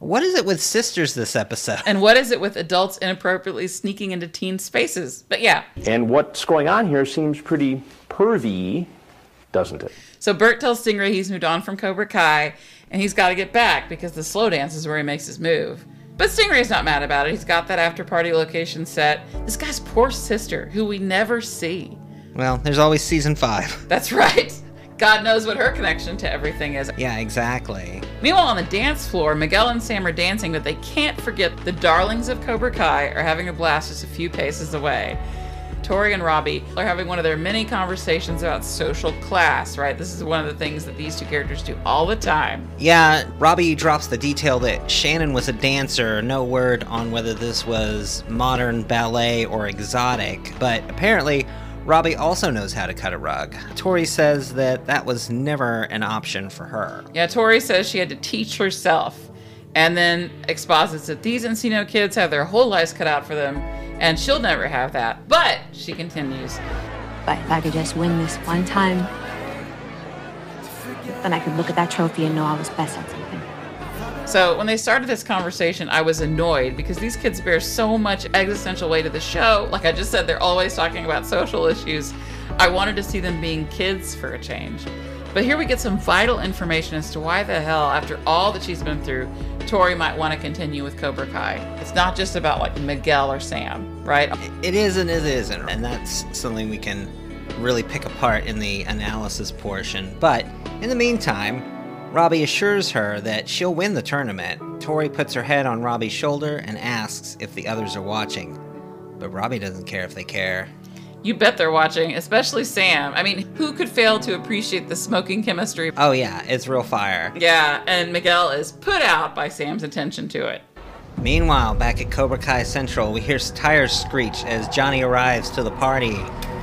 What is it with sisters this episode? And what is it with adults inappropriately sneaking into teen spaces? But yeah, And what's going on here seems pretty pervy, doesn't it? so Bert tells Stingray he's moved on from Cobra Kai and he's got to get back because the slow dance is where he makes his move. But Stingray's not mad about it. He's got that after party location set. This guy's poor sister, who we never see. Well, there's always season five. That's right. God knows what her connection to everything is. Yeah, exactly. Meanwhile, on the dance floor, Miguel and Sam are dancing, but they can't forget the darlings of Cobra Kai are having a blast just a few paces away. Tori and Robbie are having one of their many conversations about social class, right? This is one of the things that these two characters do all the time. Yeah, Robbie drops the detail that Shannon was a dancer. No word on whether this was modern ballet or exotic, but apparently Robbie also knows how to cut a rug. Tori says that that was never an option for her. Yeah, Tori says she had to teach herself, and then exposits that these Encino kids have their whole lives cut out for them, and she'll never have that. But she continues. But if I could just win this one time, then I could look at that trophy and know I was best at something. So when they started this conversation, I was annoyed because these kids bear so much existential weight of the show. Like I just said, they're always talking about social issues. I wanted to see them being kids for a change. But here we get some vital information as to why the hell, after all that she's been through, Tori might want to continue with Cobra Kai. It's not just about like Miguel or Sam, right? It is and it isn't, and that's something we can really pick apart in the analysis portion. But in the meantime, Robbie assures her that she'll win the tournament. Tori puts her head on Robbie's shoulder and asks if the others are watching. But Robbie doesn't care if they care. You bet they're watching, especially Sam. I mean, who could fail to appreciate the smoking chemistry? Oh, yeah, it's real fire. Yeah, and Miguel is put out by Sam's attention to it. Meanwhile, back at Cobra Kai Central, we hear tires screech as Johnny arrives to the party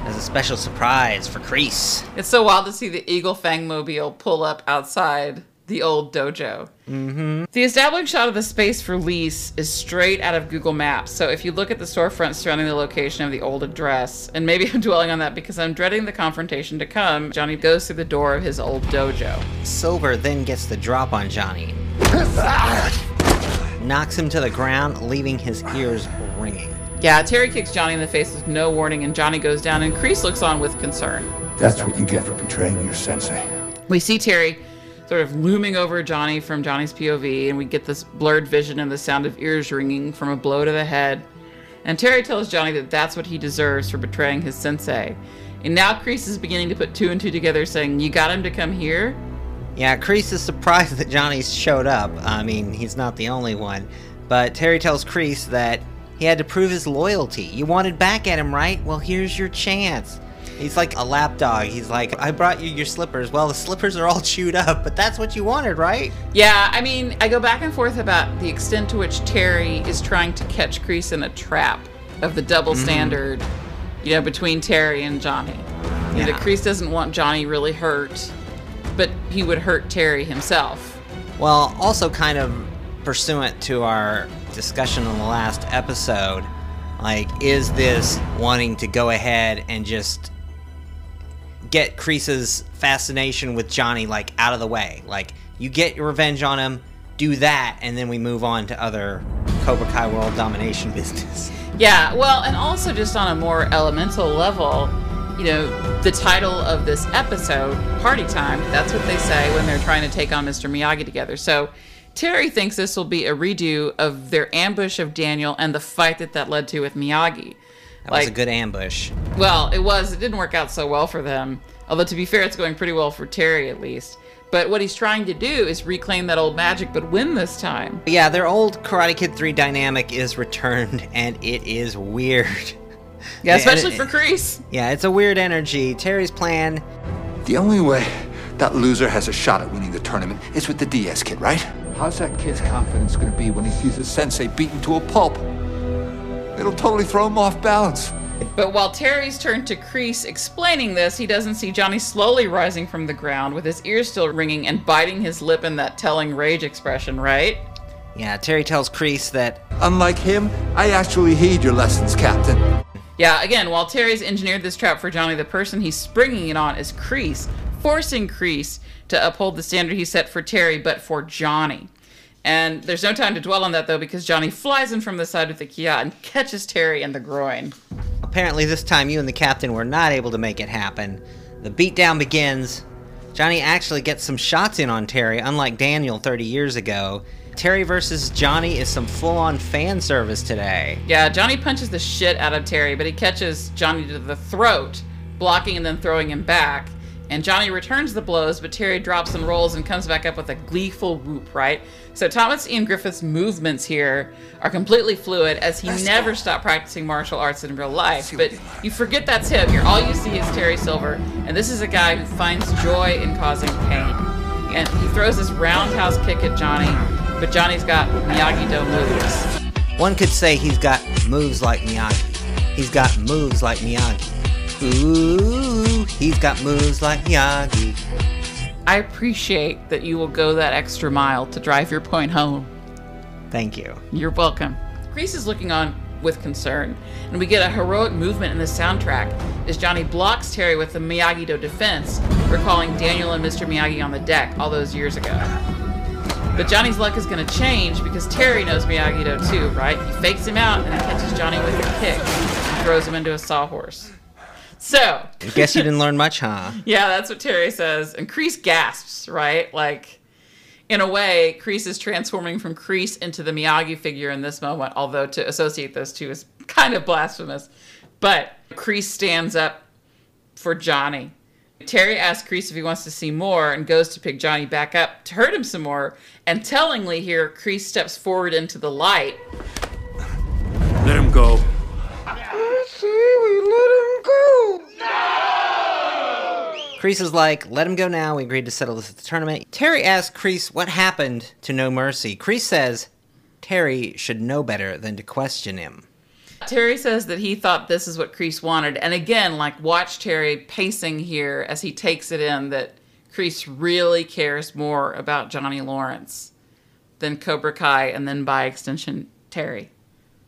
as a special surprise for Kreese. It's so wild to see the Eagle Fang mobile pull up outside the old dojo. Mm-hmm. The established shot of the space for lease is straight out of Google Maps. So if you look at the storefront surrounding the location of the old address, and maybe I'm dwelling on that because I'm dreading the confrontation to come, Johnny goes through the door of his old dojo. Silver then gets the drop on Johnny. Knocks him to the ground, leaving his ears ringing. Yeah, Terry kicks Johnny in the face with no warning, and Johnny goes down, and Kreese looks on with concern. That's what you get for betraying your sensei. We see Terry sort of looming over Johnny from Johnny's POV, and we get this blurred vision and the sound of ears ringing from a blow to the head. And Terry tells Johnny that that's what he deserves for betraying his sensei. And now Kreese is beginning to put two and two together, saying, You got him to come here? Yeah, Kreese is surprised that Johnny showed up. I mean, he's not the only one. But Terry tells Kreese that he had to prove his loyalty. You wanted back at him, right? Well, here's your chance. He's like a lapdog. He's like, I brought you your slippers. Well, the slippers are all chewed up, but that's what you wanted, right? Yeah, I mean, I go back and forth about the extent to which Terry is trying to catch Kreese in a trap of the double Mhm. standard you know, between Terry and Johnny. You know, Yeah. Kreese doesn't want Johnny really hurt, but he would hurt Terry himself. Well, also kind of pursuant to our discussion on the last episode, like, is this wanting to go ahead and just get Kreese's fascination with Johnny, like, out of the way? Like, you get your revenge on him, do that, and then we move on to other Cobra Kai world domination business. Yeah, well, and also just on a more elemental level, you know, the title of this episode, Party Time, that's what they say when they're trying to take on Mr. Miyagi together. So Terry thinks this will be a redo of their ambush of Daniel and the fight that that led to with Miyagi. That was a good ambush. Well, it was. It didn't work out so well for them. Although, to be fair, it's going pretty well for Terry at least. But what he's trying to do is reclaim that old magic, but win this time. Yeah, their old Karate Kid 3 dynamic is returned, and it is weird. Yeah, especially for Kreese. Yeah, it's a weird energy. Terry's plan. The only way that loser has a shot at winning the tournament is with the Diaz kid, right? How's that kid's confidence gonna be when he sees his sensei beaten to a pulp? It'll totally throw him off balance. But while Terry's turned to Kreese explaining this, he doesn't see Johnny slowly rising from the ground with his ears still ringing and biting his lip in that telling rage expression, right? Yeah, Terry tells Kreese that. Unlike him, I actually heed your lessons, Captain. Yeah, again, while Terry's engineered this trap for Johnny, the person he's springing it on is Kreese, forcing Kreese to uphold the standard he set for Terry, but for Johnny. And there's no time to dwell on that though, because Johnny flies in from the side with the Kia and catches Terry in the groin. Apparently, this time you and the captain were not able to make it happen. The beatdown begins. Johnny actually gets some shots in on Terry, unlike Daniel 30 years ago. Terry versus Johnny is some full on fan service today. Yeah, Johnny punches the shit out of Terry, but he catches Johnny to the throat, blocking and then throwing him back. And Johnny returns the blows, but Terry drops and rolls and comes back up with a gleeful whoop, right? So Thomas Ian Griffith's movements here are completely fluid as he never stopped practicing martial arts in real life. But you forget that's him. You're all you see is Terry Silver, and this is a guy who finds joy in causing pain. And he throws this roundhouse kick at Johnny, but Johnny's got Miyagi-Do moves. One could say he's got moves like Miyagi. He's got moves like Miyagi. Ooh, he's got moves like Miyagi. I appreciate that you will go that extra mile to drive your point home. Thank you. You're welcome. Kreese is looking on with concern, and we get a heroic movement in the soundtrack as Johnny blocks Terry with the Miyagi Do defense, recalling Daniel and Mr. Miyagi on the deck all those years ago. But Johnny's luck is going to change because Terry knows Miyagi Do too, right? He fakes him out and catches Johnny with a kick and throws him into a sawhorse. So, I guess you didn't learn much, huh? yeah, that's what Terry says. And Kreese gasps, right? Like, in a way, Kreese is transforming from Kreese into the Miyagi figure in this moment, although to associate those two is kind of blasphemous. But Kreese stands up for Johnny. Terry asks Kreese if he wants to see more and goes to pick Johnny back up to hurt him some more. And tellingly here, Kreese steps forward into the light. Let him go. Kreese is like, let him go now. We agreed to settle this at the tournament. Terry asks Kreese what happened to No Mercy. Kreese says Terry should know better than to question him. Terry says that he thought this is what Kreese wanted. And again, like, watch Terry pacing here as he takes it in that Kreese really cares more about Johnny Lawrence than Cobra Kai and then by extension, Terry.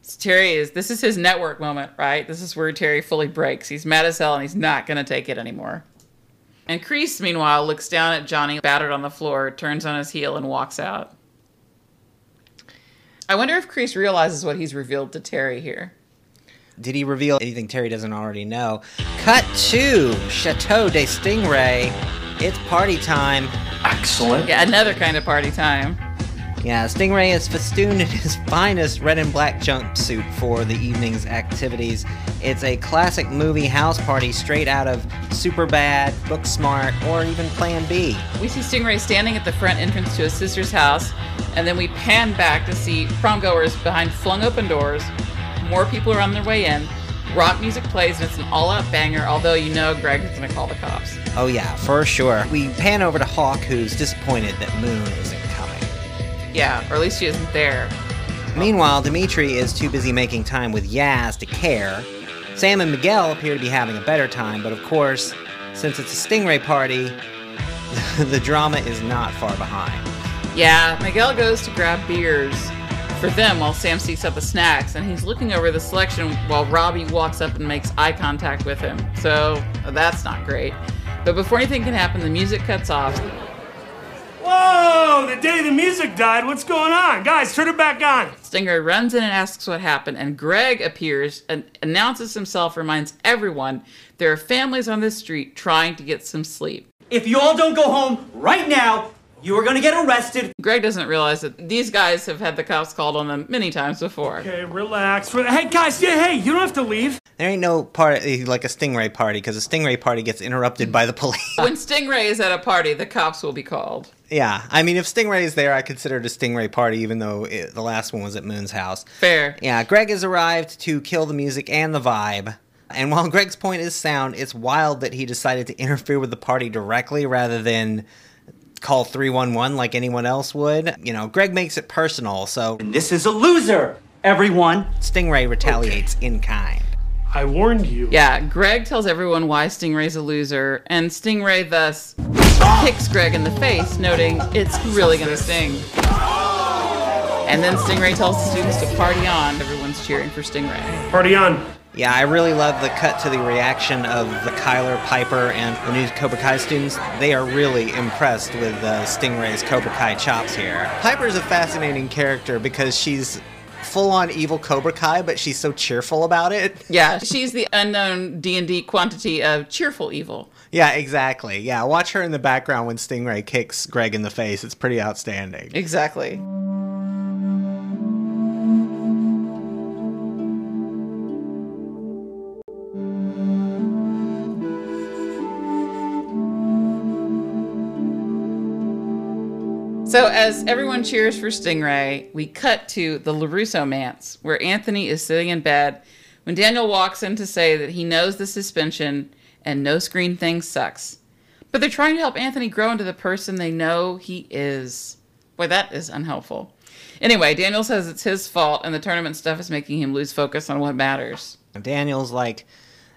So Terry is, this is his network moment, right? This is where Terry fully breaks. He's mad as hell and he's not going to take it anymore. And Kreese, meanwhile, looks down at Johnny, battered on the floor, turns on his heel, and walks out. I wonder if Kreese realizes what he's revealed to Terry here. Did he reveal anything Terry doesn't already know? Cut to Chateau de Stingray. It's party time. Excellent. Yeah, another kind of party time. Yeah, Stingray is festooned in his finest red and black jumpsuit for the evening's activities. It's a classic movie house party straight out of Superbad, Booksmart, or even Plan B. We see Stingray standing at the front entrance to his sister's house, and then we pan back to see prom goers behind flung open doors. More people are on their way in. Rock music plays, and it's an all out banger, although you know Greg is going to call the cops. Oh, yeah, for sure. We pan over to Hawk, who's disappointed that Moon isn't. Yeah, or at least she isn't there. Meanwhile, Dimitri is too busy making time with Yaz to care. Sam and Miguel appear to be having a better time, but of course, since it's a Stingray party, the drama is not far behind. Yeah, Miguel goes to grab beers for them while Sam seeks out the snacks, and he's looking over the selection while Robbie walks up and makes eye contact with him. So that's not great. But before anything can happen, the music cuts off. Whoa! The day the music died, what's going on? Guys, turn it back on. Stinger runs in and asks what happened, and Greg appears and announces himself, reminds everyone there are families on this street trying to get some sleep. If you all don't go home right now, you are gonna get arrested. Greg doesn't realize that these guys have had the cops called on them many times before. Okay, relax. Hey, guys, yeah, hey, you don't have to leave. There ain't no party eh, like a Stingray party because a Stingray party gets interrupted by the police. When Stingray is at a party, the cops will be called. yeah, I mean, if Stingray is there, I consider it a Stingray party, even though it, the last one was at Moon's house. Fair. Yeah, Greg has arrived to kill the music and the vibe. And while Greg's point is sound, it's wild that he decided to interfere with the party directly rather than call 311 like anyone else would. You know, Greg makes it personal, so. And this is a loser, everyone. Stingray retaliates in kind. I warned you. Yeah, Greg tells everyone why Stingray's a loser, and Stingray thus kicks Greg in the face, noting it's really gonna sting. And then Stingray tells the students to party on. Everyone's cheering for Stingray. Party on. Yeah, I really love the cut to the reaction of the Kyler, Piper, and the new Cobra Kai students. They are really impressed with uh, Stingray's Cobra Kai chops here. Piper's a fascinating character because she's full on evil Cobra Kai, but she's so cheerful about it. Yeah, she's the unknown D&D quantity of cheerful evil. Yeah, exactly. Yeah, watch her in the background when Stingray kicks Greg in the face. It's pretty outstanding. Exactly. So, as everyone cheers for Stingray, we cut to the LaRusso manse, where Anthony is sitting in bed when Daniel walks in to say that he knows the suspension and no screen thing sucks. But they're trying to help Anthony grow into the person they know he is. Boy, that is unhelpful. Anyway, Daniel says it's his fault and the tournament stuff is making him lose focus on what matters. Daniel's like,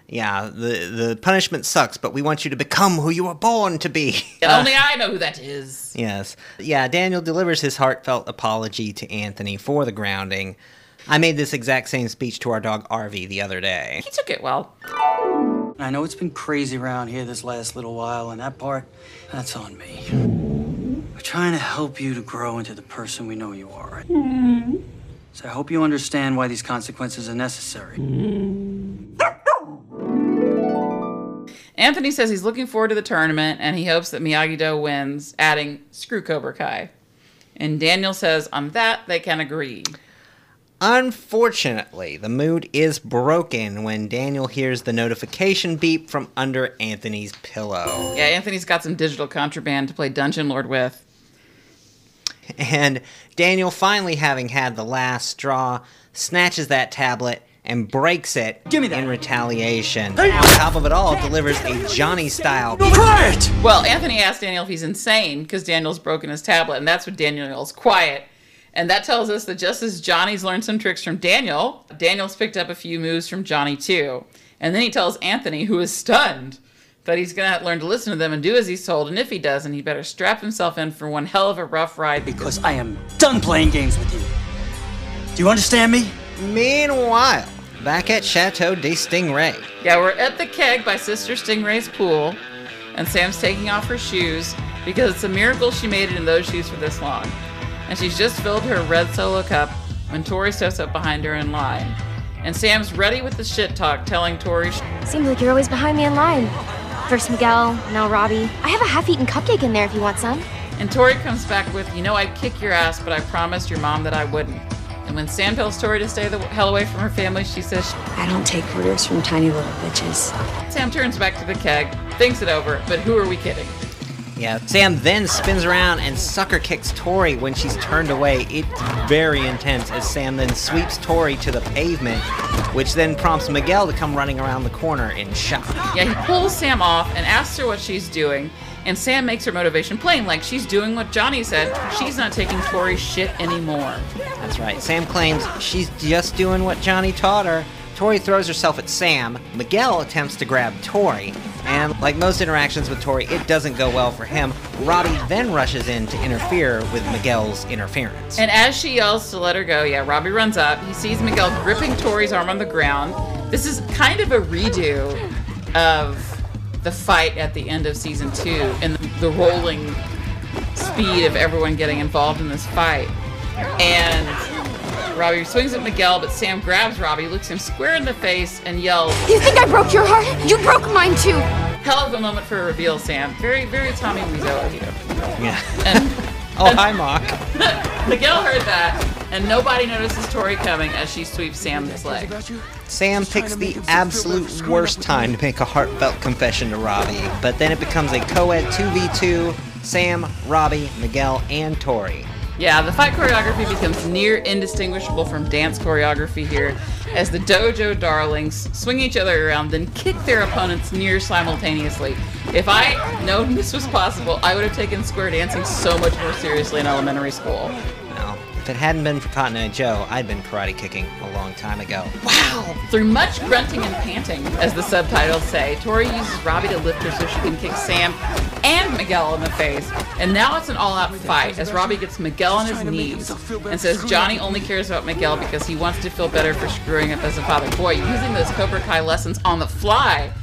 yeah, the the punishment sucks, but we want you to become who you were born to be. And only uh, I know who that is. Yes. Yeah, Daniel delivers his heartfelt apology to Anthony for the grounding. I made this exact same speech to our dog Arvy the other day. He took it well. I know it's been crazy around here this last little while, and that part, that's on me. We're trying to help you to grow into the person we know you are. So I hope you understand why these consequences are necessary. Mm-hmm. Anthony says he's looking forward to the tournament and he hopes that Miyagi Do wins, adding screw Cobra Kai. And Daniel says on that they can agree. Unfortunately, the mood is broken when Daniel hears the notification beep from under Anthony's pillow. Yeah, Anthony's got some digital contraband to play Dungeon Lord with. And Daniel, finally having had the last straw, snatches that tablet and breaks it Give me that. in retaliation. On top of it all, delivers a Johnny style. Quiet! Well, Anthony asks Daniel if he's insane because Daniel's broken his tablet, and that's what Daniel yells, quiet. And that tells us that just as Johnny's learned some tricks from Daniel, Daniel's picked up a few moves from Johnny too. And then he tells Anthony, who is stunned, that he's going to have to learn to listen to them and do as he's told. And if he doesn't, he better strap himself in for one hell of a rough ride. Because I am done playing games with you. Do you understand me? Meanwhile, back at Chateau de Stingray. Yeah, we're at the keg by Sister Stingray's pool, and Sam's taking off her shoes because it's a miracle she made it in those shoes for this long. And she's just filled her red solo cup when Tori steps up behind her in line. And Sam's ready with the shit talk, telling Tori, Seems like you're always behind me in line. First Miguel, now Robbie. I have a half-eaten cupcake in there if you want some. and Tori comes back with, You know, I'd kick your ass, but I promised your mom that I wouldn't. And when Sam tells Tori to stay the hell away from her family, she says, I don't take orders from tiny little bitches. Sam turns back to the keg, thinks it over, but who are we kidding? Yeah, Sam then spins around and sucker kicks Tori when she's turned away. It's very intense as Sam then sweeps Tori to the pavement, which then prompts Miguel to come running around the corner in shock. Yeah, he pulls Sam off and asks her what she's doing, and Sam makes her motivation plain, like she's doing what Johnny said. She's not taking Tori's shit anymore. That's right. Sam claims she's just doing what Johnny taught her, Tori throws herself at Sam. Miguel attempts to grab Tori, and like most interactions with Tori, it doesn't go well for him. Robbie then rushes in to interfere with Miguel's interference. And as she yells to let her go, yeah, Robbie runs up. He sees Miguel gripping Tori's arm on the ground. This is kind of a redo of the fight at the end of season two and the rolling speed of everyone getting involved in this fight. And Robbie swings at Miguel, but Sam grabs Robbie, looks him square in the face, and yells, You think I broke your heart? You broke mine too! Hell of a moment for a reveal, Sam. Very, very Tommy Wiseau of you. Yeah. And oh, hi, Mark. Miguel heard that, and nobody notices Tori coming as she sweeps Sam's leg. Sam picks the absolute worst time to make a heartfelt confession to Robbie, but then it becomes a co ed 2v2 Sam, Robbie, Miguel, and Tori. Yeah, the fight choreography becomes near indistinguishable from dance choreography here as the dojo darlings swing each other around, then kick their opponents near simultaneously. If I known this was possible, I would have taken square dancing so much more seriously in elementary school. Well, if it hadn't been for Cotton Eye Joe, I'd been karate kicking a long time ago. Wow! Through much grunting and panting, as the subtitles say, Tori uses Robbie to lift her so she can kick Sam and Miguel in the face. And now it's an all-out fight as Robbie gets Miguel on his knees and says Johnny only cares about Miguel because he wants to feel better for screwing up as a father. Boy, using those Cobra Kai lessons on the fly.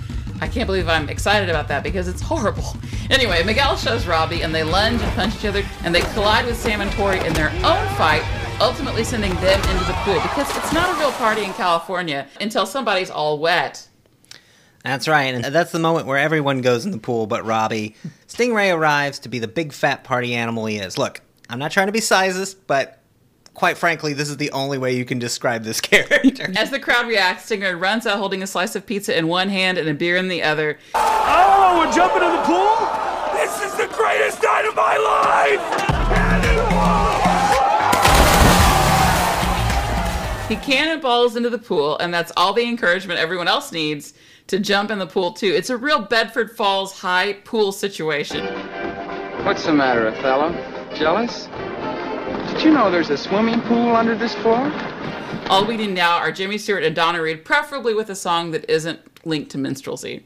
I can't believe I'm excited about that because it's horrible. Anyway, Miguel shows Robbie and they lunge and punch each other and they collide with Sam and Tori in their own fight, ultimately sending them into the pool because it's not a real party in California until somebody's all wet. That's right, and that's the moment where everyone goes in the pool but Robbie. Stingray arrives to be the big fat party animal he is. Look, I'm not trying to be sizist, but quite frankly, this is the only way you can describe this character. As the crowd reacts, Stingray runs out holding a slice of pizza in one hand and a beer in the other. Oh, we're jumping in the pool? This is the greatest night of my life! He cannonballs into the pool, and that's all the encouragement everyone else needs to jump in the pool, too. It's a real Bedford Falls high pool situation. What's the matter, Othello? Jealous? Did you know there's a swimming pool under this floor? All we need now are Jimmy Stewart and Donna Reed, preferably with a song that isn't linked to minstrelsy.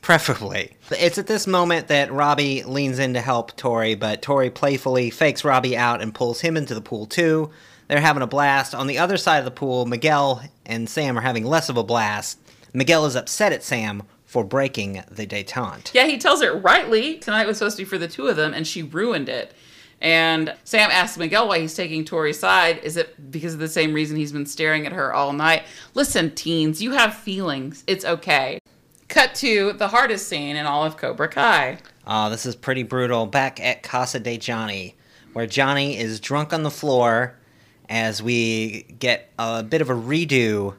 Preferably. It's at this moment that Robbie leans in to help Tori, but Tori playfully fakes Robbie out and pulls him into the pool too. They're having a blast. On the other side of the pool, Miguel and Sam are having less of a blast. Miguel is upset at Sam for breaking the detente. Yeah, he tells her rightly tonight was supposed to be for the two of them, and she ruined it. And Sam asks Miguel why he's taking Tori's side. Is it because of the same reason he's been staring at her all night? Listen, teens, you have feelings. It's okay. Cut to the hardest scene in all of Cobra Kai. Oh, this is pretty brutal. Back at Casa de Johnny, where Johnny is drunk on the floor as we get a bit of a redo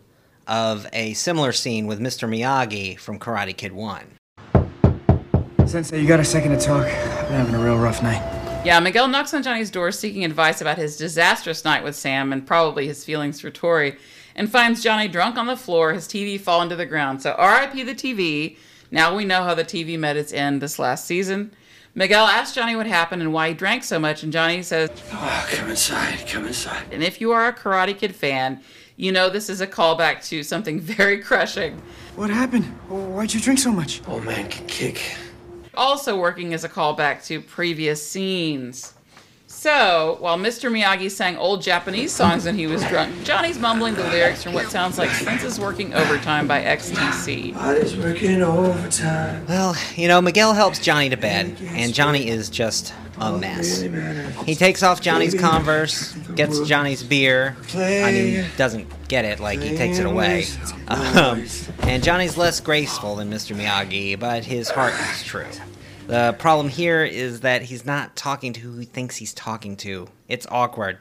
of a similar scene with Mr. Miyagi from Karate Kid 1. Sensei, you got a second to talk? I've been having a real rough night. Yeah, Miguel knocks on Johnny's door seeking advice about his disastrous night with Sam and probably his feelings for Tori, and finds Johnny drunk on the floor, his TV fallen to the ground. So RIP the TV. Now we know how the TV met its end this last season. Miguel asks Johnny what happened and why he drank so much, and Johnny says, Oh, come inside, come inside. And if you are a Karate Kid fan, you know this is a callback to something very crushing. What happened? Why'd you drink so much? Old man can kick. Also working as a callback to previous scenes. So, while Mr. Miyagi sang old Japanese songs when he was drunk, Johnny's mumbling the lyrics from what sounds like Senses Working Overtime by XTC. Body's working overtime. Well, you know, Miguel helps Johnny to bed, and Johnny is just a mess. He takes off Johnny's Converse, gets Johnny's beer. I mean, doesn't get it, like, he takes it away. Um, and Johnny's less graceful than Mr. Miyagi, but his heart is true. The problem here is that he's not talking to who he thinks he's talking to. It's awkward.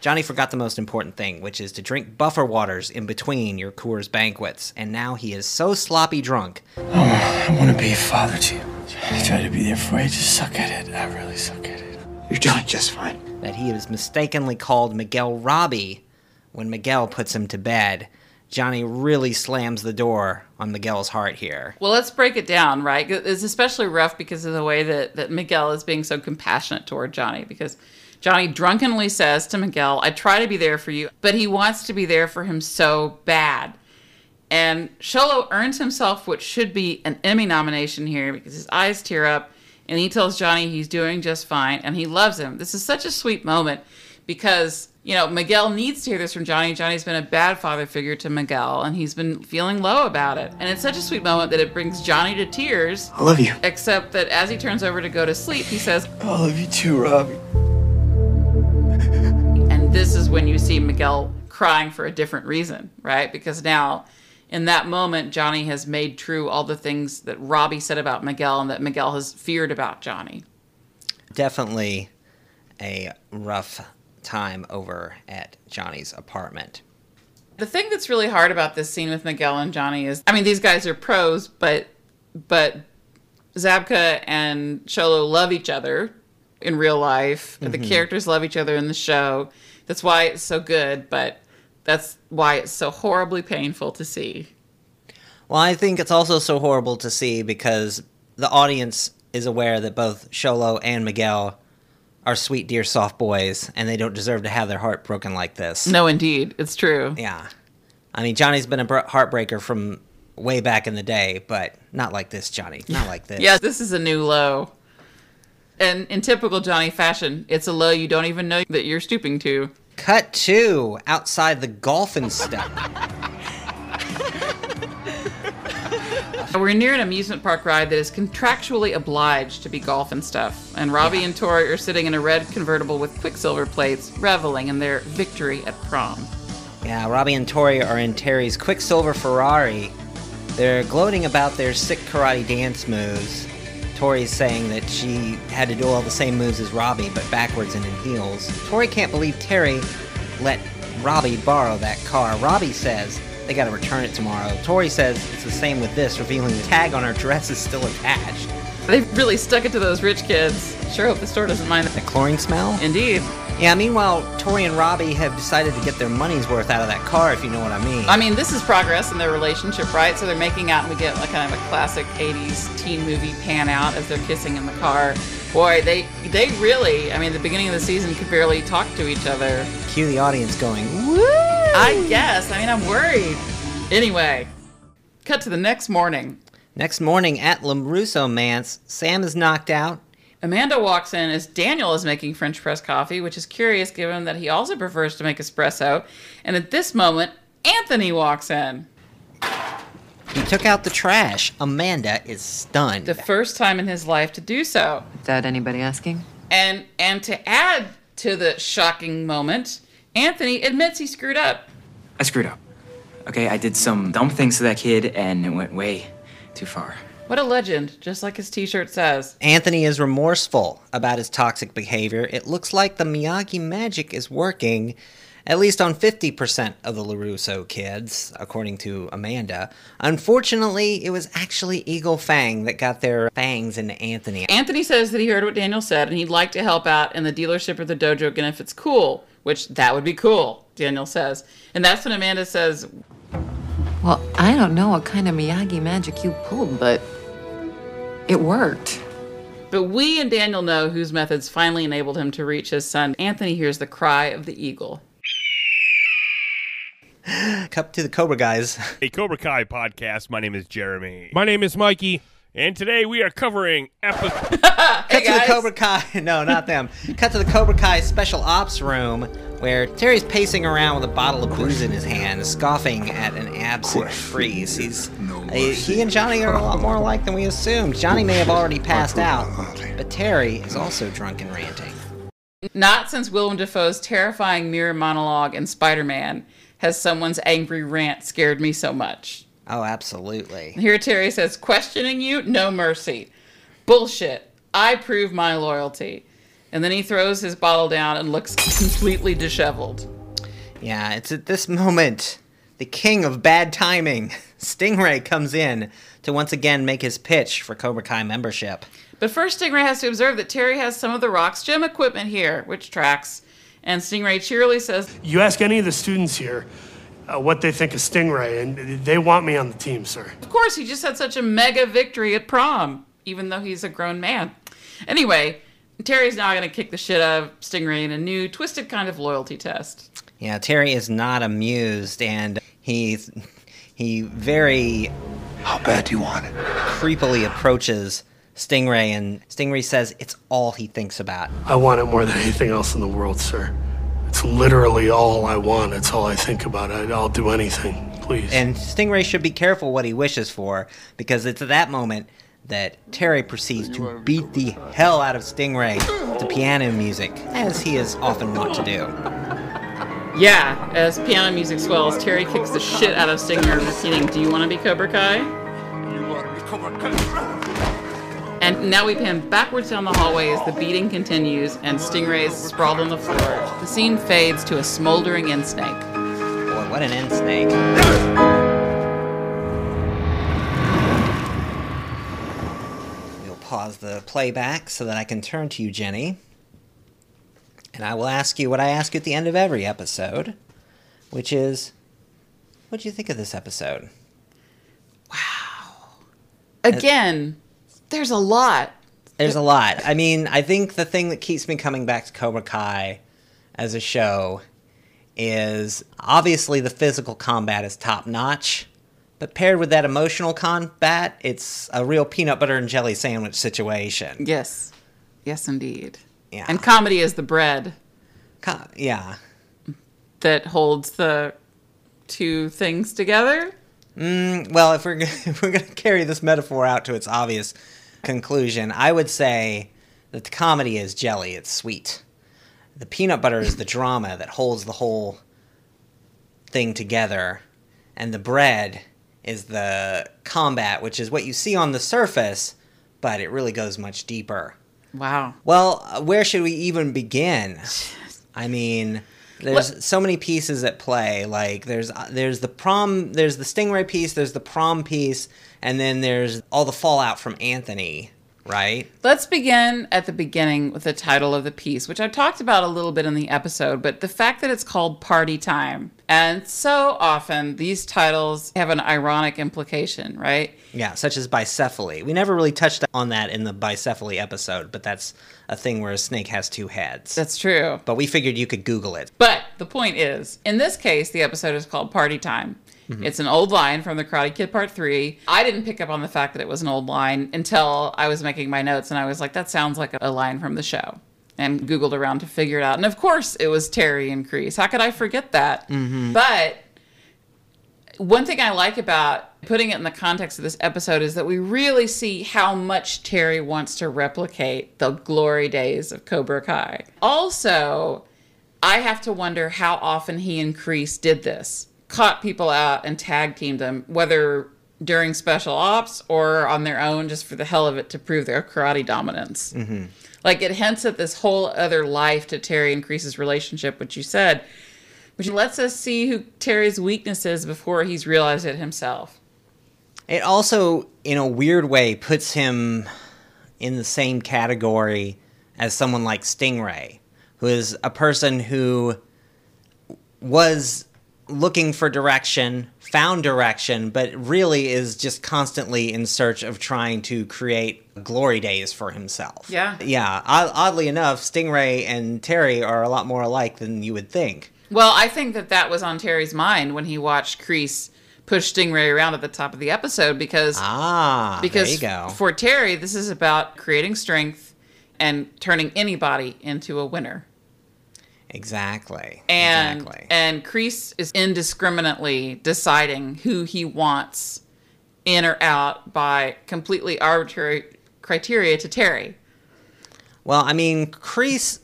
Johnny forgot the most important thing, which is to drink buffer waters in between your Coors banquets, and now he is so sloppy drunk. Oh, I want to be a father to you. I try to be there for you, just suck at it. I really suck at it. You're doing just fine. That he is mistakenly called Miguel Robbie when Miguel puts him to bed. Johnny really slams the door on Miguel's heart here. Well, let's break it down, right? It's especially rough because of the way that, that Miguel is being so compassionate toward Johnny because Johnny drunkenly says to Miguel, I try to be there for you, but he wants to be there for him so bad. And Xolo earns himself what should be an Emmy nomination here because his eyes tear up and he tells Johnny he's doing just fine and he loves him. This is such a sweet moment because, you know, Miguel needs to hear this from Johnny. Johnny's been a bad father figure to Miguel and he's been feeling low about it. And it's such a sweet moment that it brings Johnny to tears. I love you. Except that as he turns over to go to sleep, he says, I love you too, Robbie. And this is when you see Miguel crying for a different reason, right? Because now, in that moment, Johnny has made true all the things that Robbie said about Miguel and that Miguel has feared about Johnny. Definitely a rough time over at Johnny's apartment. The thing that's really hard about this scene with Miguel and Johnny is, I mean, these guys are pros, but but Zabka and Xolo love each other in real life. The Mhm. characters love each other in the show. That's why it's so good, but that's why it's so horribly painful to see. Well, I think it's also so horrible to see because the audience is aware that both Xolo and Miguel are sweet, dear, soft boys, and they don't deserve to have their heart broken like this. No, indeed, it's true. Yeah. I mean, Johnny's been a heartbreaker from way back in the day, but not like this, Johnny. Not like this. Yeah, this is a new low. And in typical Johnny fashion, it's a low you don't even know that you're stooping to. Cut two outside the Golf N' Stuff. We're near an amusement park ride that is contractually obliged to be golf and stuff. And Robbie and Tori are sitting in a red convertible with Quicksilver plates, reveling in their victory at prom. Yeah, Robbie and Tori are in Terry's Quicksilver Ferrari. They're gloating about their sick karate dance moves. Tori's saying that she had to do all the same moves as Robbie, but backwards and in heels. Tori can't believe Terry let Robbie borrow that car. Robbie says they gotta return it tomorrow. Tori says it's the same with this, revealing the tag on her dress is still attached. They've really stuck it to those rich kids. Sure hope the store doesn't mind The chlorine smell? Indeed. Yeah, meanwhile, Tori and Robbie have decided to get their money's worth out of that car, if you know what I mean. I mean, this is progress in their relationship, right? So they're making out, and we get like kind of a classic '80s teen movie pan out as they're kissing in the car. Boy, they they really, I mean, the beginning of the season could barely talk to each other. Cue the audience going, woo! I guess. I mean, I'm worried. Anyway, cut to the next morning. Next morning at LaRusso Manse, Sam is knocked out. Amanda walks in as Daniel is making French press coffee, which is curious given that he also prefers to make espresso. And at this moment, Anthony walks in. He took out the trash. Amanda is stunned. The first time in his life to do so. Without anybody asking? And and to add to the shocking moment, Anthony admits he screwed up. I screwed up. Okay, I did some dumb things to that kid and it went way too far. What a legend, just like his t-shirt says. Anthony is remorseful about his toxic behavior. It looks like the Miyagi magic is working, at least on 50% of the LaRusso kids, according to Amanda. Unfortunately, it was actually Eagle Fang that got their fangs into Anthony. Anthony says that he heard what Daniel said and he'd like to help out in the dealership or the dojo again if it's cool, which that would be cool, Daniel says. And that's when Amanda says, Well, I don't know what kind of Miyagi magic you pulled, but it worked. But we and Daniel know whose methods finally enabled him to reach his son. Anthony hears the cry of the eagle. Cup to the Cobra guys. A Cobra Kai podcast. My name is Jeremy. My name is Mikey. And today we are covering episode. Cut to the Cobra Kai. No, not them. Cut to the Cobra Kai special ops room where Terry's pacing around with a bottle of booze in his hand, scoffing at an absent Kreese. He's uh, he and Johnny are a lot more alike than we assumed. Johnny may have already passed out, but Terry is also drunk and ranting. Not since Willem Dafoe's terrifying mirror monologue in Spider Man has someone's angry rant scared me so much. Oh, absolutely. Here Terry says, questioning you, no mercy. Bullshit. I prove my loyalty. And then he throws his bottle down and looks completely disheveled. Yeah, it's at this moment the king of bad timing, Stingray, comes in to once again make his pitch for Cobra Kai membership. But first, Stingray has to observe that Terry has some of the Rock's gym equipment here, which tracks. And Stingray cheerily says, You ask any of the students here uh, what they think of Stingray, and they want me on the team, sir. Of course, he just had such a mega victory at prom, even though he's a grown man. Anyway, Terry's now going to kick the shit out of Stingray in a new, twisted kind of loyalty test. Yeah, Terry is not amused, and he's he very How bad do you want it? creepily approaches Stingray, and Stingray says it's all he thinks about. I want it more than anything else in the world, sir. It's literally all I want. It's all I think about. I, I'll do anything, please. And Stingray should be careful what he wishes for, because it's at that moment that Terry proceeds to beat the hell out of Stingray to piano music, as he is often wont to do. Yeah, as piano music swells, Terry kicks the shit out of Stingray, repeating, Do you want to be Cobra Kai? And now we pan backwards down the hallway as the beating continues and Stingray's sprawled on the floor. The scene fades to a smoldering end snake. Boy, what an end snake. We'll pause the playback so that I can turn to you, Jenny. And I will ask you what I ask you at the end of every episode, which is what do you think of this episode? Wow. Again, there's a lot. There's a lot. I mean, I think the thing that keeps me coming back to Cobra Kai as a show is obviously the physical combat is top notch, but paired with that emotional combat, it's a real peanut butter and jelly sandwich situation. Yes. Yes, indeed. Yeah. And comedy is the bread Co- yeah. that holds the two things together. Mm, well, if we're, g- if we're going to carry this metaphor out to its obvious conclusion, I would say that the comedy is jelly, it's sweet. The peanut butter is the drama that holds the whole thing together, and the bread is the combat, which is what you see on the surface, but it really goes much deeper. Wow. Well, uh, where should we even begin? I mean, there's so many pieces at play. Like there's uh, there's the prom, there's the Stingray piece, there's the prom piece, and then there's all the fallout from Anthony, right? Let's begin at the beginning with the title of the piece, which I've talked about a little bit in the episode, but the fact that it's called Party Time. And so often these titles have an ironic implication, right? Yeah, such as bicephaly. We never really touched on that in the bicephaly episode, but that's a thing where a snake has two heads. That's true. But we figured you could Google it. But the point is, in this case, the episode is called Party Time. Mhm. It's an old line from The Karate Kid Part 3. I didn't pick up on the fact that it was an old line until I was making my notes and I was like, that sounds like a line from the show. And Googled around to figure it out. And of course, it was Terry and Kreese. How could I forget that? Mhm. But one thing I like about putting it in the context of this episode is that we really see how much Terry wants to replicate the glory days of Cobra Kai. Also, I have to wonder how often he and Kreese did this. Caught people out and tag teamed them, whether during special ops or on their own just for the hell of it to prove their karate dominance. Mm-hmm. Like it hints at this whole other life to Terry and Kreese's relationship, which you said, which lets us see who Terry's weakness is before he's realized it himself. It also, in a weird way, puts him in the same category as someone like Stingray, who is a person who was looking for direction, found direction, but really is just constantly in search of trying to create glory days for himself. Yeah. Yeah. odd- Oddly enough, Stingray and Terry are a lot more alike than you would think. Well, I think that that was on Terry's mind when he watched Kreese push Stingray around at the top of the episode because Ah, because there you go. for Terry, this is about creating strength and turning anybody into a winner. Exactly. And exactly. and Kreese is indiscriminately deciding who he wants in or out by completely arbitrary criteria to Terry. Well, I mean, Kreese,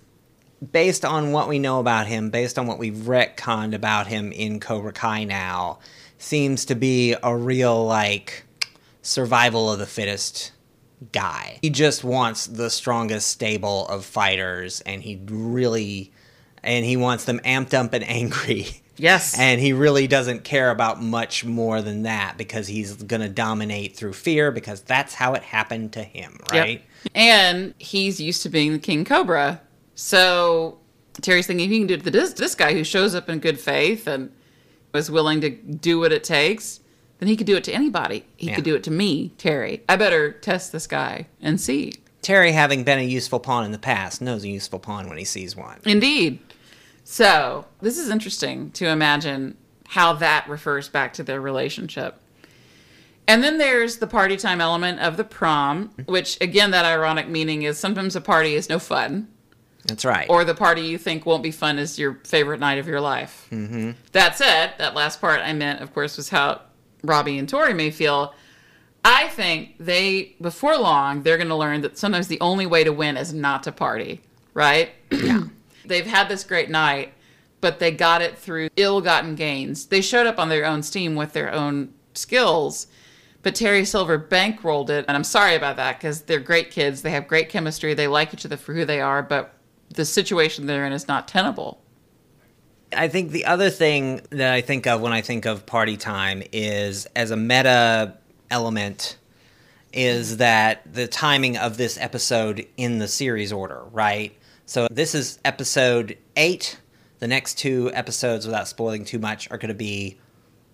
based on what we know about him, based on what we've retconned about him in Cobra Kai now, seems to be a real, like, survival of the fittest guy. He just wants the strongest stable of fighters, and he really. And he wants them amped up and angry. Yes. And he really doesn't care about much more than that because he's going to dominate through fear because that's how it happened to him, right? Yep. And he's used to being the King Cobra. So Terry's thinking if he can do it to this, this guy who shows up in good faith and is willing to do what it takes, then he could do it to anybody. He Yeah. could do it to me, Terry. I better test this guy and see. Terry, having been a useful pawn in the past, knows a useful pawn when he sees one. Indeed. So, this is interesting to imagine how that refers back to their relationship. And then there's the party time element of the prom, which, again, that ironic meaning is sometimes a party is no fun, That's right. or the party you think won't be fun is your favorite night of your life. mm-hmm. That said, that last part I meant, of course, was how Robbie and Tori may feel. I think they, before long, they're going to learn that sometimes the only way to win is not to party, right? Yeah. They've had this great night, but they got it through ill gotten gains. They showed up on their own steam with their own skills, but Terry Silver bankrolled it. And I'm sorry about that because they're great kids. They have great chemistry. They like each other for who they are, but the situation they're in is not tenable. I think the other thing that I think of when I think of party time is as a meta element is that the timing of this episode in the series order, right? So this is episode 8. The next two episodes without spoiling too much are going to be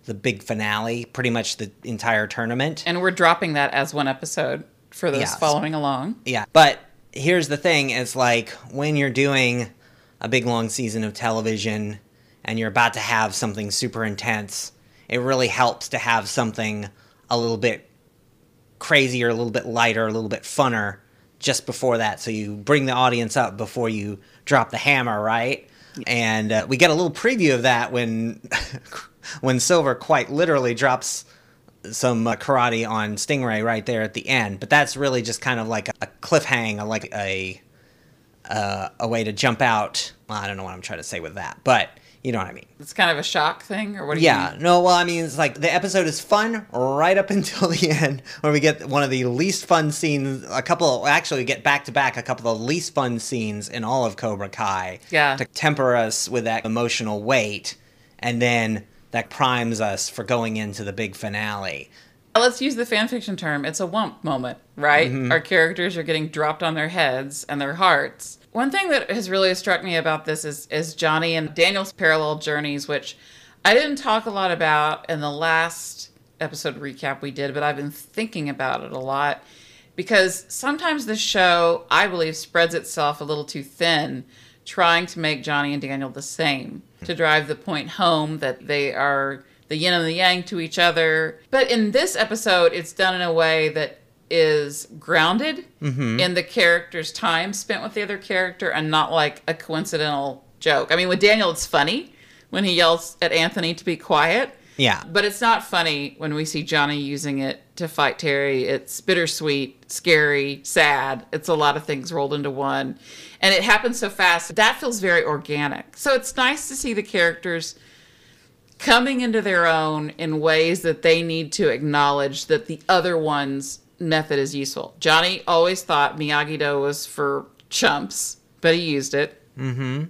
the big finale, pretty much the entire tournament. And we're dropping that as one episode for those Yes. following along. Yeah. But here's the thing is like when you're doing a big long season of television and you're about to have something super intense, it really helps to have something a little bit crazier, a little bit lighter, a little bit funner just before that so you bring the audience up before you drop the hammer, right? And uh, we get a little preview of that when when Silver quite literally drops some uh, karate on Stingray right there at the end. But that's really just kind of like a, a cliffhanger, like a uh, a way to jump out. Well, I don't know what I'm trying to say with that, but you know what I mean. It's kind of a shock thing, or what do you Yeah, mean? no, well, I mean, it's like the episode is fun right up until the end, where we get one of the least fun scenes. A couple, actually, we get back to back a couple of the least fun scenes in all of Cobra Kai. Yeah. To temper us with that emotional weight, and then that primes us for going into the big finale. Let's use the fanfiction term. It's a whump moment, right? Mhm. Our characters are getting dropped on their heads and their hearts. One thing that has really struck me about this is, is Johnny and Daniel's parallel journeys, which I didn't talk a lot about in the last episode recap we did, but I've been thinking about it a lot because sometimes the show, I believe, spreads itself a little too thin, trying to make Johnny and Daniel the same, to drive the point home that they are the yin and the yang to each other. But in this episode, it's done in a way that is grounded Mhm. in the character's time spent with the other character and not like a coincidental joke. I mean, with Daniel, it's funny when he yells at Anthony to be quiet. Yeah. But it's not funny when we see Johnny using it to fight Terry. It's bittersweet, scary, sad. It's a lot of things rolled into one. And it happens so fast. That feels very organic. So it's nice to see the characters coming into their own in ways that they need to acknowledge that the other one's method is useful. Johnny always thought Miyagi Do was for chumps, but he used it. Mm-hmm.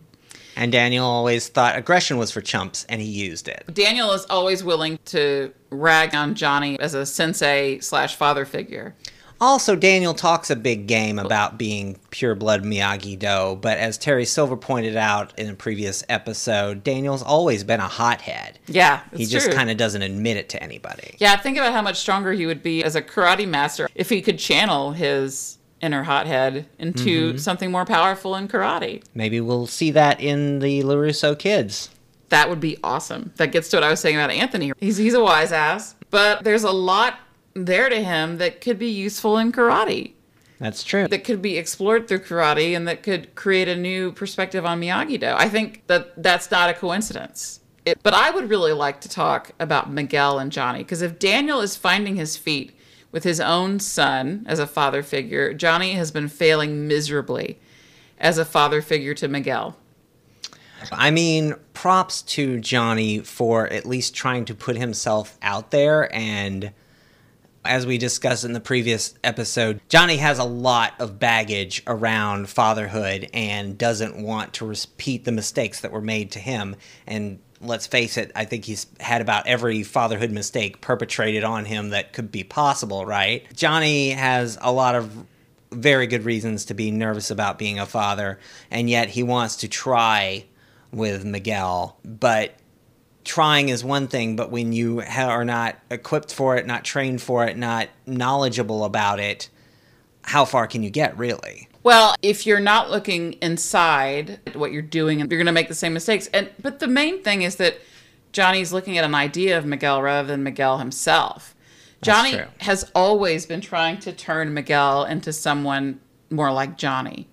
And Daniel always thought aggression was for chumps, and he used it. Daniel is always willing to rag on Johnny as a sensei slash father figure. Also, Daniel talks a big game about being pure blood Miyagi Do, but as Terry Silver pointed out in a previous episode, Daniel's always been a hothead. Yeah, he just kind of doesn't admit it to anybody. Yeah, think about how much stronger he would be as a karate master if he could channel his inner hothead into Mhm. something more powerful in karate. Maybe we'll see that in the LaRusso kids. That would be awesome. That gets to what I was saying about Anthony. He's he's a wise ass, but there's a lot there to him that could be useful in karate. That's true. That could be explored through karate and that could create a new perspective on Miyagi Do. I think that that's not a coincidence. It, but I would really like to talk about Miguel and Johnny because if Daniel is finding his feet with his own son as a father figure, Johnny has been failing miserably as a father figure to Miguel. I mean, props to Johnny for at least trying to put himself out there. And as we discussed in the previous episode, Johnny has a lot of baggage around fatherhood and doesn't want to repeat the mistakes that were made to him. And let's face it, I think he's had about every fatherhood mistake perpetrated on him that could be possible, right? Johnny has a lot of very good reasons to be nervous about being a father, and yet he wants to try with Miguel. But trying is one thing, but when you ha- are not equipped for it, not trained for it, not knowledgeable about it, how far can you get, really? Well, if you're not looking inside at what you're doing, you're going to make the same mistakes. And but the main thing is that Johnny's looking at an idea of Miguel rather than Miguel himself. Johnny true. has always been trying to turn Miguel into someone more like Johnny.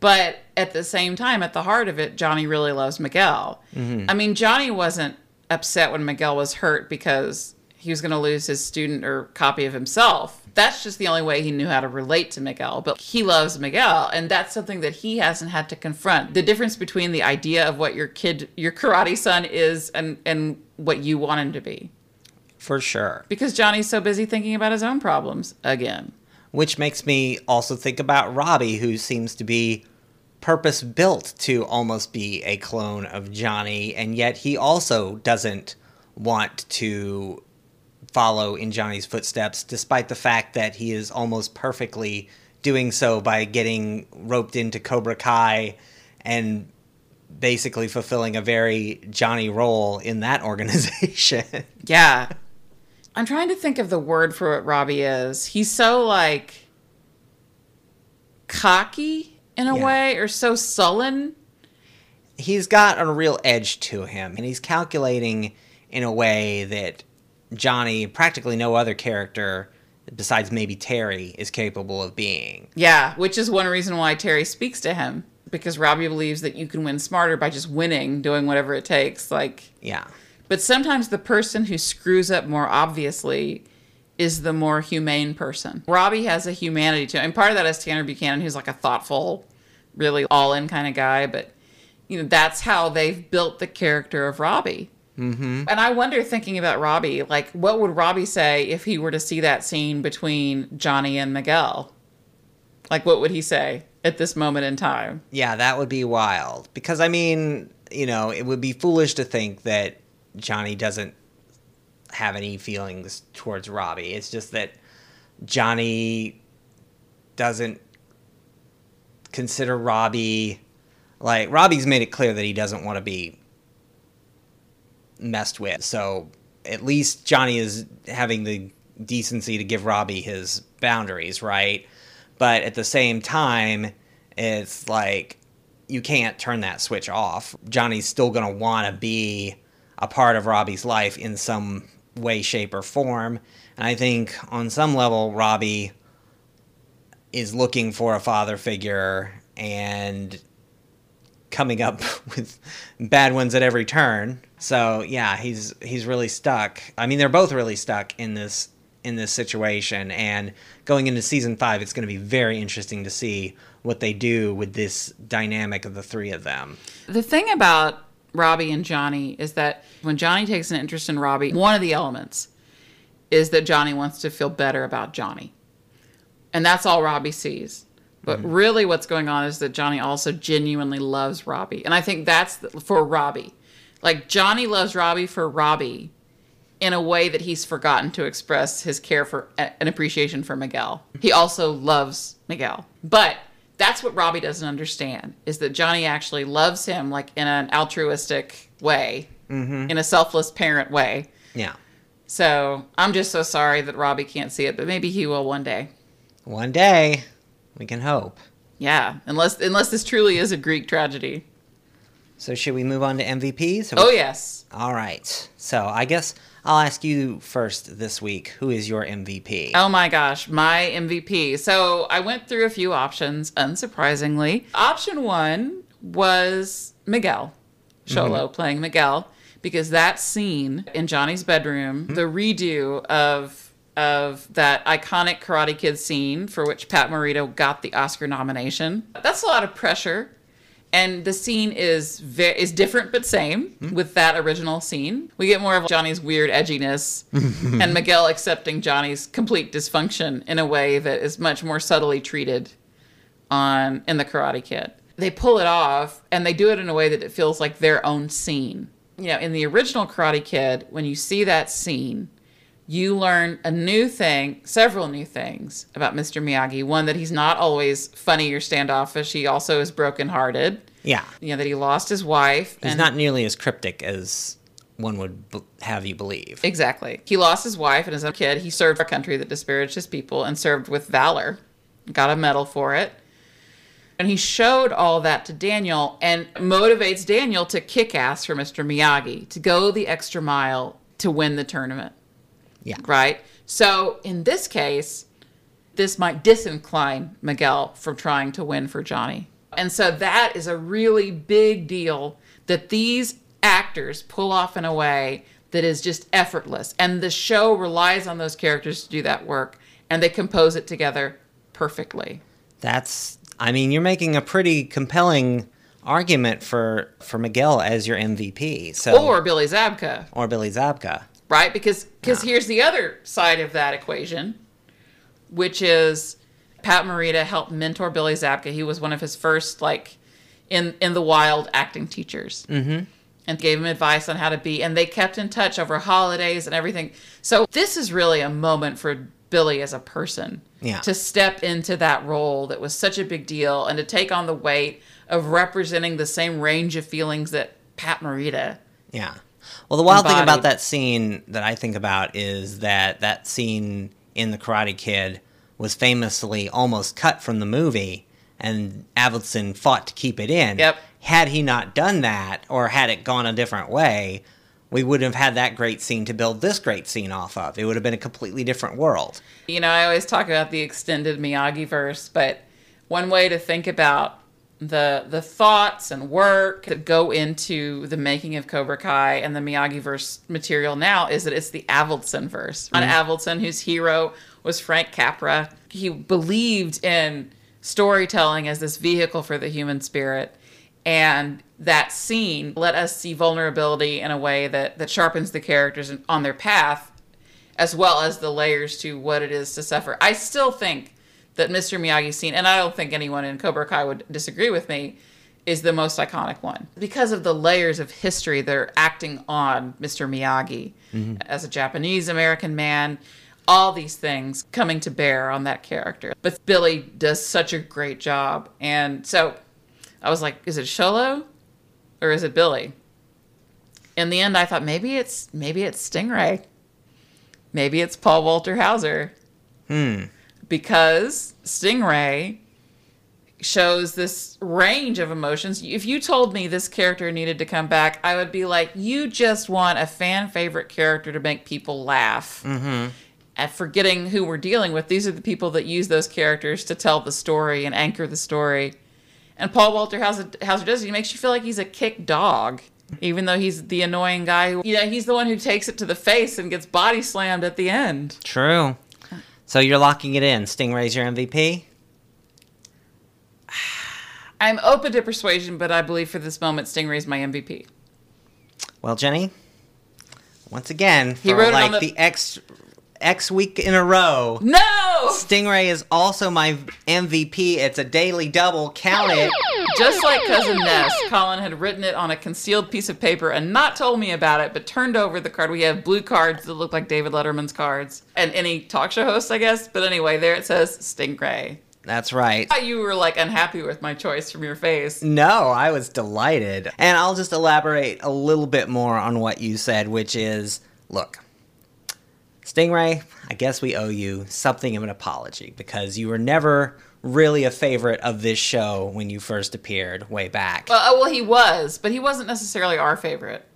But at the same time, at the heart of it, Johnny really loves Miguel. Mhm. I mean, Johnny wasn't upset when Miguel was hurt because he was going to lose his student or copy of himself. That's just the only way he knew how to relate to Miguel. But he loves Miguel, and that's something that he hasn't had to confront. The difference between the idea of what your kid, your karate son is, and and what you want him to be. For sure. Because Johnny's so busy thinking about his own problems again. Which makes me also think about Robbie, who seems to be purpose built to almost be a clone of Johnny, and yet he also doesn't want to follow in Johnny's footsteps, despite the fact that he is almost perfectly doing so by getting roped into Cobra Kai and basically fulfilling a very Johnny role in that organization. Yeah. I'm trying to think of the word for what Robbie is. He's so like cocky in a Yeah. way or so sullen. he's got a real edge to him, and he's calculating in a way that Johnny, practically no other character besides maybe Terry, is capable of being. Yeah, which is one reason why Terry speaks to him because Robbie believes that you can win smarter by just winning, doing whatever it takes. Like, Yeah. but sometimes the person who screws up more obviously is the more humane person. Robbie has a humanity to him. And part of that is Tanner Buchanan, who's like a thoughtful, really all in kind of guy. But, you know, that's how they've built the character of Robbie. Mm-hmm. And I wonder, thinking about Robbie, like, what would Robbie say if he were to see that scene between Johnny and Miguel? Like, what would he say at this moment in time? Yeah, that would be wild. Because, I mean, you know, it would be foolish to think that Johnny doesn't have any feelings towards Robbie. It's just that Johnny doesn't consider Robbie like Robbie's made it clear that he doesn't want to be messed with. So at least Johnny is having the decency to give Robbie his boundaries, right? But at the same time, it's like you can't turn that switch off. Johnny's still going to want to be a part of Robbie's life in some way, shape, or form. And I think on some level, Robbie is looking for a father figure and coming up with bad ones at every turn. So yeah, he's he's really stuck. I mean, they're both really stuck in this in this situation. And going into season five, it's going to be very interesting to see what they do with this dynamic of the three of them. The thing about Robbie and Johnny is that when Johnny takes an interest in Robbie, one of the elements is that Johnny wants to feel better about Johnny. And that's all Robbie sees. But mm-hmm. really, what's going on is that Johnny also genuinely loves Robbie. And I think that's the, for Robbie. Like, Johnny loves Robbie for Robbie in a way that he's forgotten to express his care for an appreciation for Miguel. He also loves Miguel. But that's what Robbie doesn't understand is that Johnny actually loves him like in an altruistic way, Mhm. in a selfless parent way. Yeah. So I'm just so sorry that Robbie can't see it, but maybe he will one day. One day, we can hope. Yeah, unless unless this truly is a Greek tragedy. So should we move on to MVPs? Oh yes. All right. So I guess I'll ask you first this week. Who is your MVP? Oh my gosh, my MVP. So I went through a few options, unsurprisingly. Option one was Miguel, Xolo Mhm. playing Miguel, because that scene in Johnny's bedroom, the redo of of that iconic Karate Kid scene for which Pat Morita got the Oscar nomination. That's a lot of pressure. And the scene is is different but same hmm? with that original scene. We get more of Johnny's weird edginess and Miguel accepting Johnny's complete dysfunction in a way that is much more subtly treated on in the Karate Kid. They pull it off and they do it in a way that it feels like their own scene. You know, in the original Karate Kid, when you see that scene, you learn a new thing, several new things about Mr. Miyagi. One that he's not always funny or standoffish. He also is brokenhearted. Yeah. You know that he lost his wife. He's not nearly as cryptic as one would b- have you believe. Exactly. He lost his wife and as a kid, he served a country that disparaged his people and served with valor. got a medal for it. And he showed all that to Daniel and motivates Daniel to kick ass for Mr. Miyagi, to go the extra mile to win the tournament. Yeah. Right? So in this case, this might disincline Miguel from trying to win for Johnny. And so that is a really big deal that these actors pull off in a way that is just effortless. And the show relies on those characters to do that work, and they compose it together perfectly. That's I mean, you're making a pretty compelling argument for for Miguel as your MVP. So Or Billy Zabka, or Billy Zabka. Right? Because because here's the other side of that equation, which is Pat Morita helped mentor Billy Zabka. He was one of his first like in in the wild acting teachers. Mm-hmm. and gave him advice on how to be and they kept in touch over holidays and everything so this is really a moment for billy as a person Yeah. to step into that role that was such a big deal and to take on the weight of representing the same range of feelings that pat morita Yeah. Well, the wild thing about that scene that I think about is that that scene in The Karate Kid was famously almost cut from the movie, and Avildsen fought to keep it in. Yep. Had he not done that, or had it gone a different way, we wouldn't have had that great scene to build this great scene off of. It would have been a completely different world. you know i always talk about the extended miyagi verse but one way to think about the the thoughts and work that go into the making of Cobra Kai and the Miyagi verse material now is that it's the Avildsen verse. On Mhm. Avildsen, whose hero was Frank Capra, he believed in storytelling as this vehicle for the human spirit. And that scene let us see vulnerability in a way that, that sharpens the characters on their path, as well as the layers to what it is to suffer. I still think that Mr. Miyagi's scene, and I don't think anyone in Cobra Kai would disagree with me, is the most iconic one because of the layers of history that are acting on Mr. Miyagi Mhm. as a Japanese American man. All these things coming to bear on that character. But Billy does such a great job. And so I was like, is it Xolo or is it Billy? In the end, I thought maybe it's maybe it's Stingray. Maybe it's Paul Walter Hauser Hmm. Because Stingray shows this range of emotions. If you told me this character needed to come back, I would be like, you just want a fan favorite character to make people laugh. Mm-hmm. And forgetting who we're dealing with, these are the people that use those characters to tell the story and anchor the story. And Paul Walter Hauser, Hauser does it. He makes you feel like he's a kick dog, even though he's the annoying guy. Who, you know, he's the one who takes it to the face and gets body slammed at the end. True. So you're locking it in. Stingray's your MVP? I'm open to persuasion, but I believe for this moment, Stingray's my MVP. Well, Jenny, once again, He for wrote like the- the X X week in a row. No! Stingray is also my MVP. It's a daily double. Count it. Just like Cousin Ness, Colin had written it on a concealed piece of paper and not told me about it, but turned over the card. We have blue cards that look like David Letterman's cards. And any talk show host, I guess. But anyway, there it says Stingray. That's right. I thought you were like unhappy with my choice from your face. No, I was delighted. And I'll just elaborate a little bit more on what you said, which is look, Stingray, I guess we owe you something of an apology because you were never really a favorite of this show when you first appeared way back. Well, oh, well, he was, but he wasn't necessarily our favorite.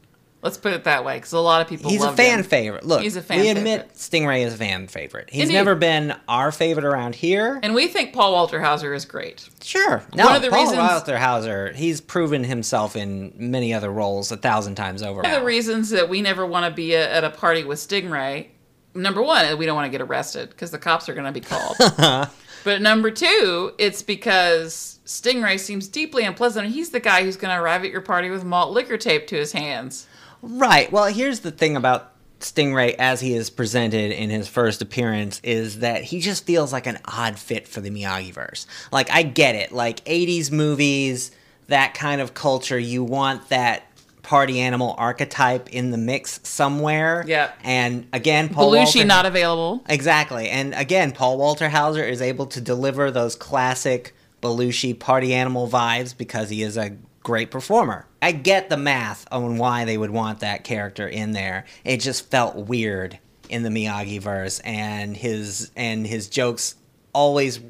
Let's put it that way, because a lot of people He's a fan him. favorite. Look, he's a fan we favorite. admit Stingray is a fan favorite. He's Indeed. never been our favorite around here. And we think Paul Walter Hauser is great. Sure. No, One of the Paul reasons- Walter Hauser, he's proven himself in many other roles a thousand times over. One of the reasons that we never want to be a, at a party with Stingray, number one, we don't want to get arrested because the cops are going to be called. but number two, it's because Stingray seems deeply unpleasant, and he's the guy who's going to arrive at your party with malt liquor taped to his hands. Right. Well, here's the thing about Stingray as he is presented in his first appearance is that he just feels like an odd fit for the Miyagi-verse. Like I get it. Like 80s movies, that kind of culture, you want that party animal archetype in the mix somewhere. Yeah. And again, Paul Belushi Walter- not available. Exactly. And again, Paul Walter Hauser is able to deliver those classic Belushi party animal vibes because he is a great performer. I get the math on why they would want that character in there. It just felt weird in the Miyagi verse and his and his jokes always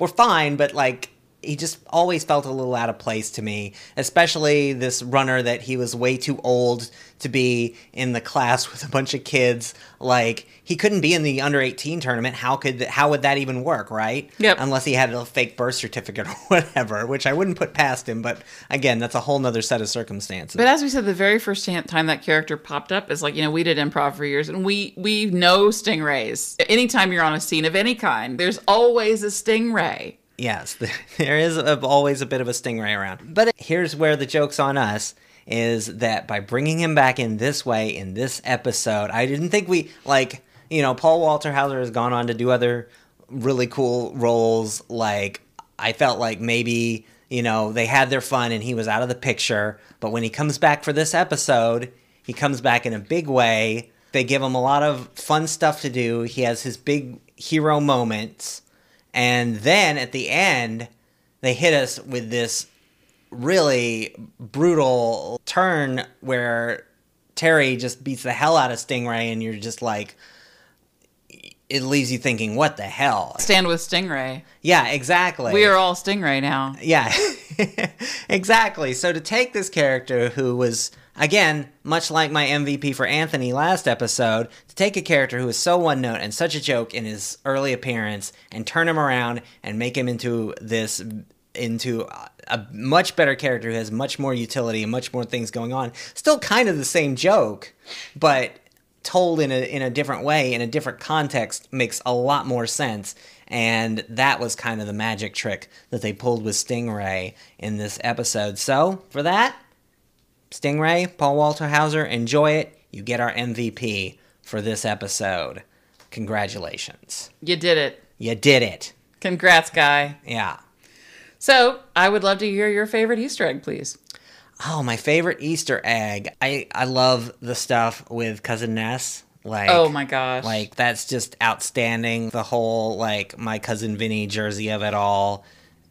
were fine, but like he just always felt a little out of place to me, especially this runner that he was way too old to be in the class with a bunch of kids. Like he couldn't be in the under 18 tournament. How could th- how would that even work, right? Yep. Unless he had a fake birth certificate or whatever, which I wouldn't put past him, but again, that's a whole nother set of circumstances. But as we said, the very first time that character popped up is like you know we did improv for years, and we we know stingrays. Anytime you're on a scene of any kind, there's always a stingray. Yes, there is a, always a bit of a stingray around. But here's where the joke's on us is that by bringing him back in this way in this episode, I didn't think we like, you know, Paul Walter Hauser has gone on to do other really cool roles like I felt like maybe, you know, they had their fun and he was out of the picture, but when he comes back for this episode, he comes back in a big way. They give him a lot of fun stuff to do. He has his big hero moments and then at the end, they hit us with this really brutal turn where Terry just beats the hell out of Stingray, and you're just like, it leaves you thinking, what the hell? Stand with Stingray. Yeah, exactly. We are all Stingray now. Yeah, exactly. So to take this character who was, again, much like my MVP for Anthony last episode, to take a character who is so one note and such a joke in his early appearance and turn him around and make him into this into a much better character who has much more utility and much more things going on. Still kind of the same joke, but told in a in a different way in a different context makes a lot more sense. And that was kind of the magic trick that they pulled with Stingray in this episode. So for that, Stingray, Paul Walter Hauser, enjoy it. You get our MVP for this episode. Congratulations. You did it. You did it. Congrats, guy. Yeah. So I would love to hear your favorite Easter egg, please. Oh, my favorite Easter egg. I I love the stuff with cousin Ness. Like Oh my gosh. Like that's just outstanding. The whole like my cousin Vinny jersey of it all.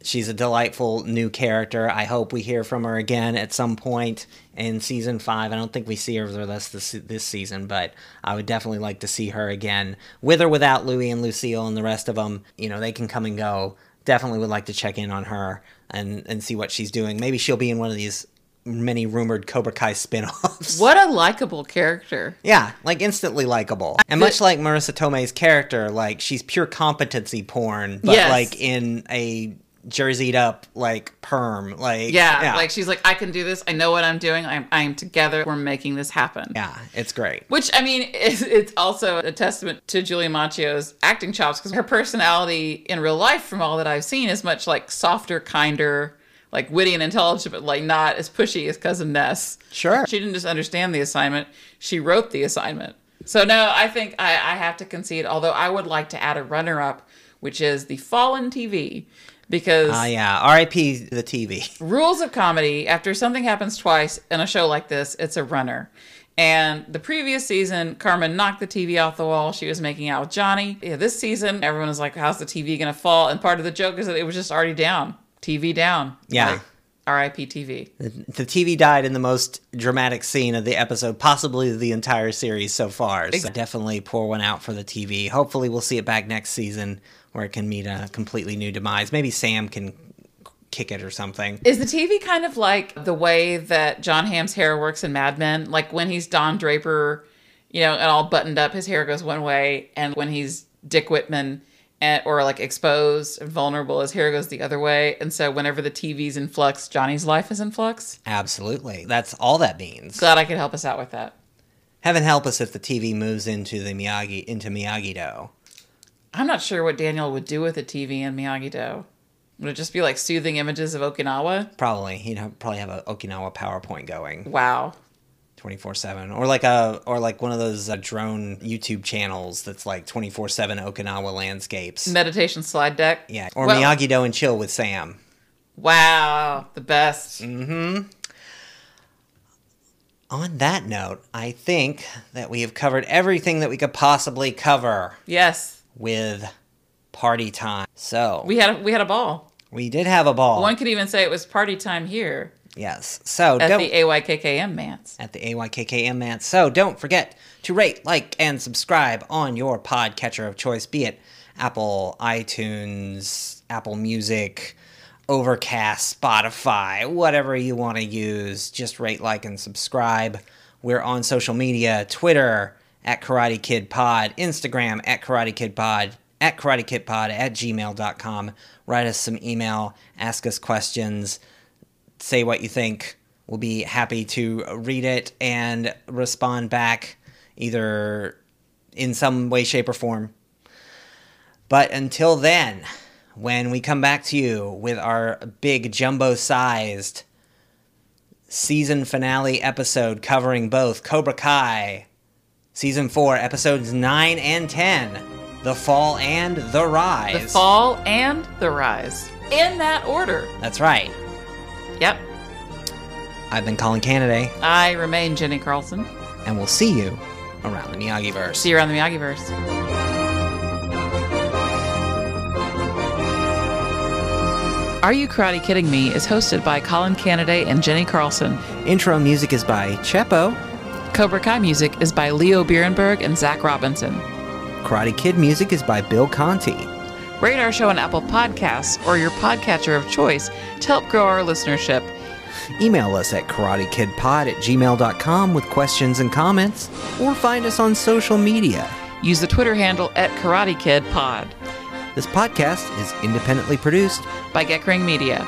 She's a delightful new character. I hope we hear from her again at some point in season five. I don't think we see her the rest this this season, but I would definitely like to see her again, with or without Louis and Lucille and the rest of them. You know, they can come and go. Definitely would like to check in on her and and see what she's doing. Maybe she'll be in one of these many rumored Cobra Kai spin-offs. What a likable character. Yeah, like instantly likable. And much like Marisa Tomei's character, like she's pure competency porn, but Yes. like in a jerseyed up like perm. Like Yeah, like she's like, I can do this. I know what I'm doing. I'm, I'm together. We're making this happen. Yeah, it's great. Which I mean, it's, it's also a testament to Julia Macchio's acting chops because her personality in real life, from all that I've seen, is much like softer, kinder, like witty and intelligent, but like not as pushy as cousin Ness. Sure. She didn't just understand the assignment; she wrote the assignment. So no, I think I, I have to concede. Although I would like to add a runner-up, which is the Fallen TV, because Ah, yeah. R.I.P. the TV. rules of comedy after something happens twice in a show like this it's a runner and the previous season carmen knocked the tv off the wall she was making out with johnny yeah, this season everyone was like how's the tv gonna fall and part of the joke is that it was just already down tv down Yeah. Like, rip tv The, the TV died in the most dramatic scene of the episode, possibly the entire series so far. So definitely pour one out for the TV. Hopefully, we'll see it back next season where it can meet a completely new demise. Maybe Sam can kick it or something. is the tv kind of like the way that john hamm's hair works in mad men like when he's don draper you know and all buttoned up his hair goes one way and when he's dick whitman and, or like exposed and vulnerable his hair goes the other way and so whenever the tv's in flux johnny's life is in flux Absolutely. That's all that means. glad i could help us out with that Heaven help us if the TV moves into the Miyagi into Miyagi Do. I'm not sure what daniel would do with a tv in miyagi-do. Would it just be like soothing images of okinawa? Probably, he'd have, probably have a Okinawa PowerPoint going. wow. 24/7 or like a or like one of those uh, drone YouTube channels that's like 24/7 Okinawa landscapes. meditation slide deck? Yeah, or Well- Miyagi Do and chill with Sam. wow. The best. Mhm. On that note, I think that we have covered everything that we could possibly cover. Yes with party time. So, we had a, we had a ball we did have a ball. One could even say it was party time here Yes. So at the AYKKM Manse. at the AYKKM man. So don't forget to rate, like, and subscribe on your podcatcher of choice, be it Apple iTunes, Apple Music, Overcast, Spotify, whatever you want to use. Just rate, like, and subscribe. We're on social media Twitter at Karate Kid Pod, Instagram at Karate Kid Pod, at Karate Kid Pod at gmail.com. Write us some email, ask us questions, say what you think. We'll be happy to read it and respond back either in some way, shape, or form. But until then, when we come back to you with our big jumbo sized season finale episode covering both Cobra Kai, season 4, episodes 9 and 10, The Fall and The Rise. The Fall and The Rise. In that order. That's right. Yep. I've been Colin Canaday, I remain Jenny Carlson. and we'll see you around the Miyagi-verse. See you around the Miyagi-verse. Are You Karate Kidding Me is hosted by Colin Canaday and Jenny Carlson. Intro music is by Chepo. Cobra Kai music is by Leo Birenberg and Zach Robinson. Karate Kid music is by Bill Conti. Rate our show on Apple Podcasts or your podcatcher of choice to help grow our listenership. Email us at karatekidpod at gmail.com with questions and comments, or find us on social media. Use the Twitter handle at Karate Kid Pod This podcast is independently produced by Geckring Media.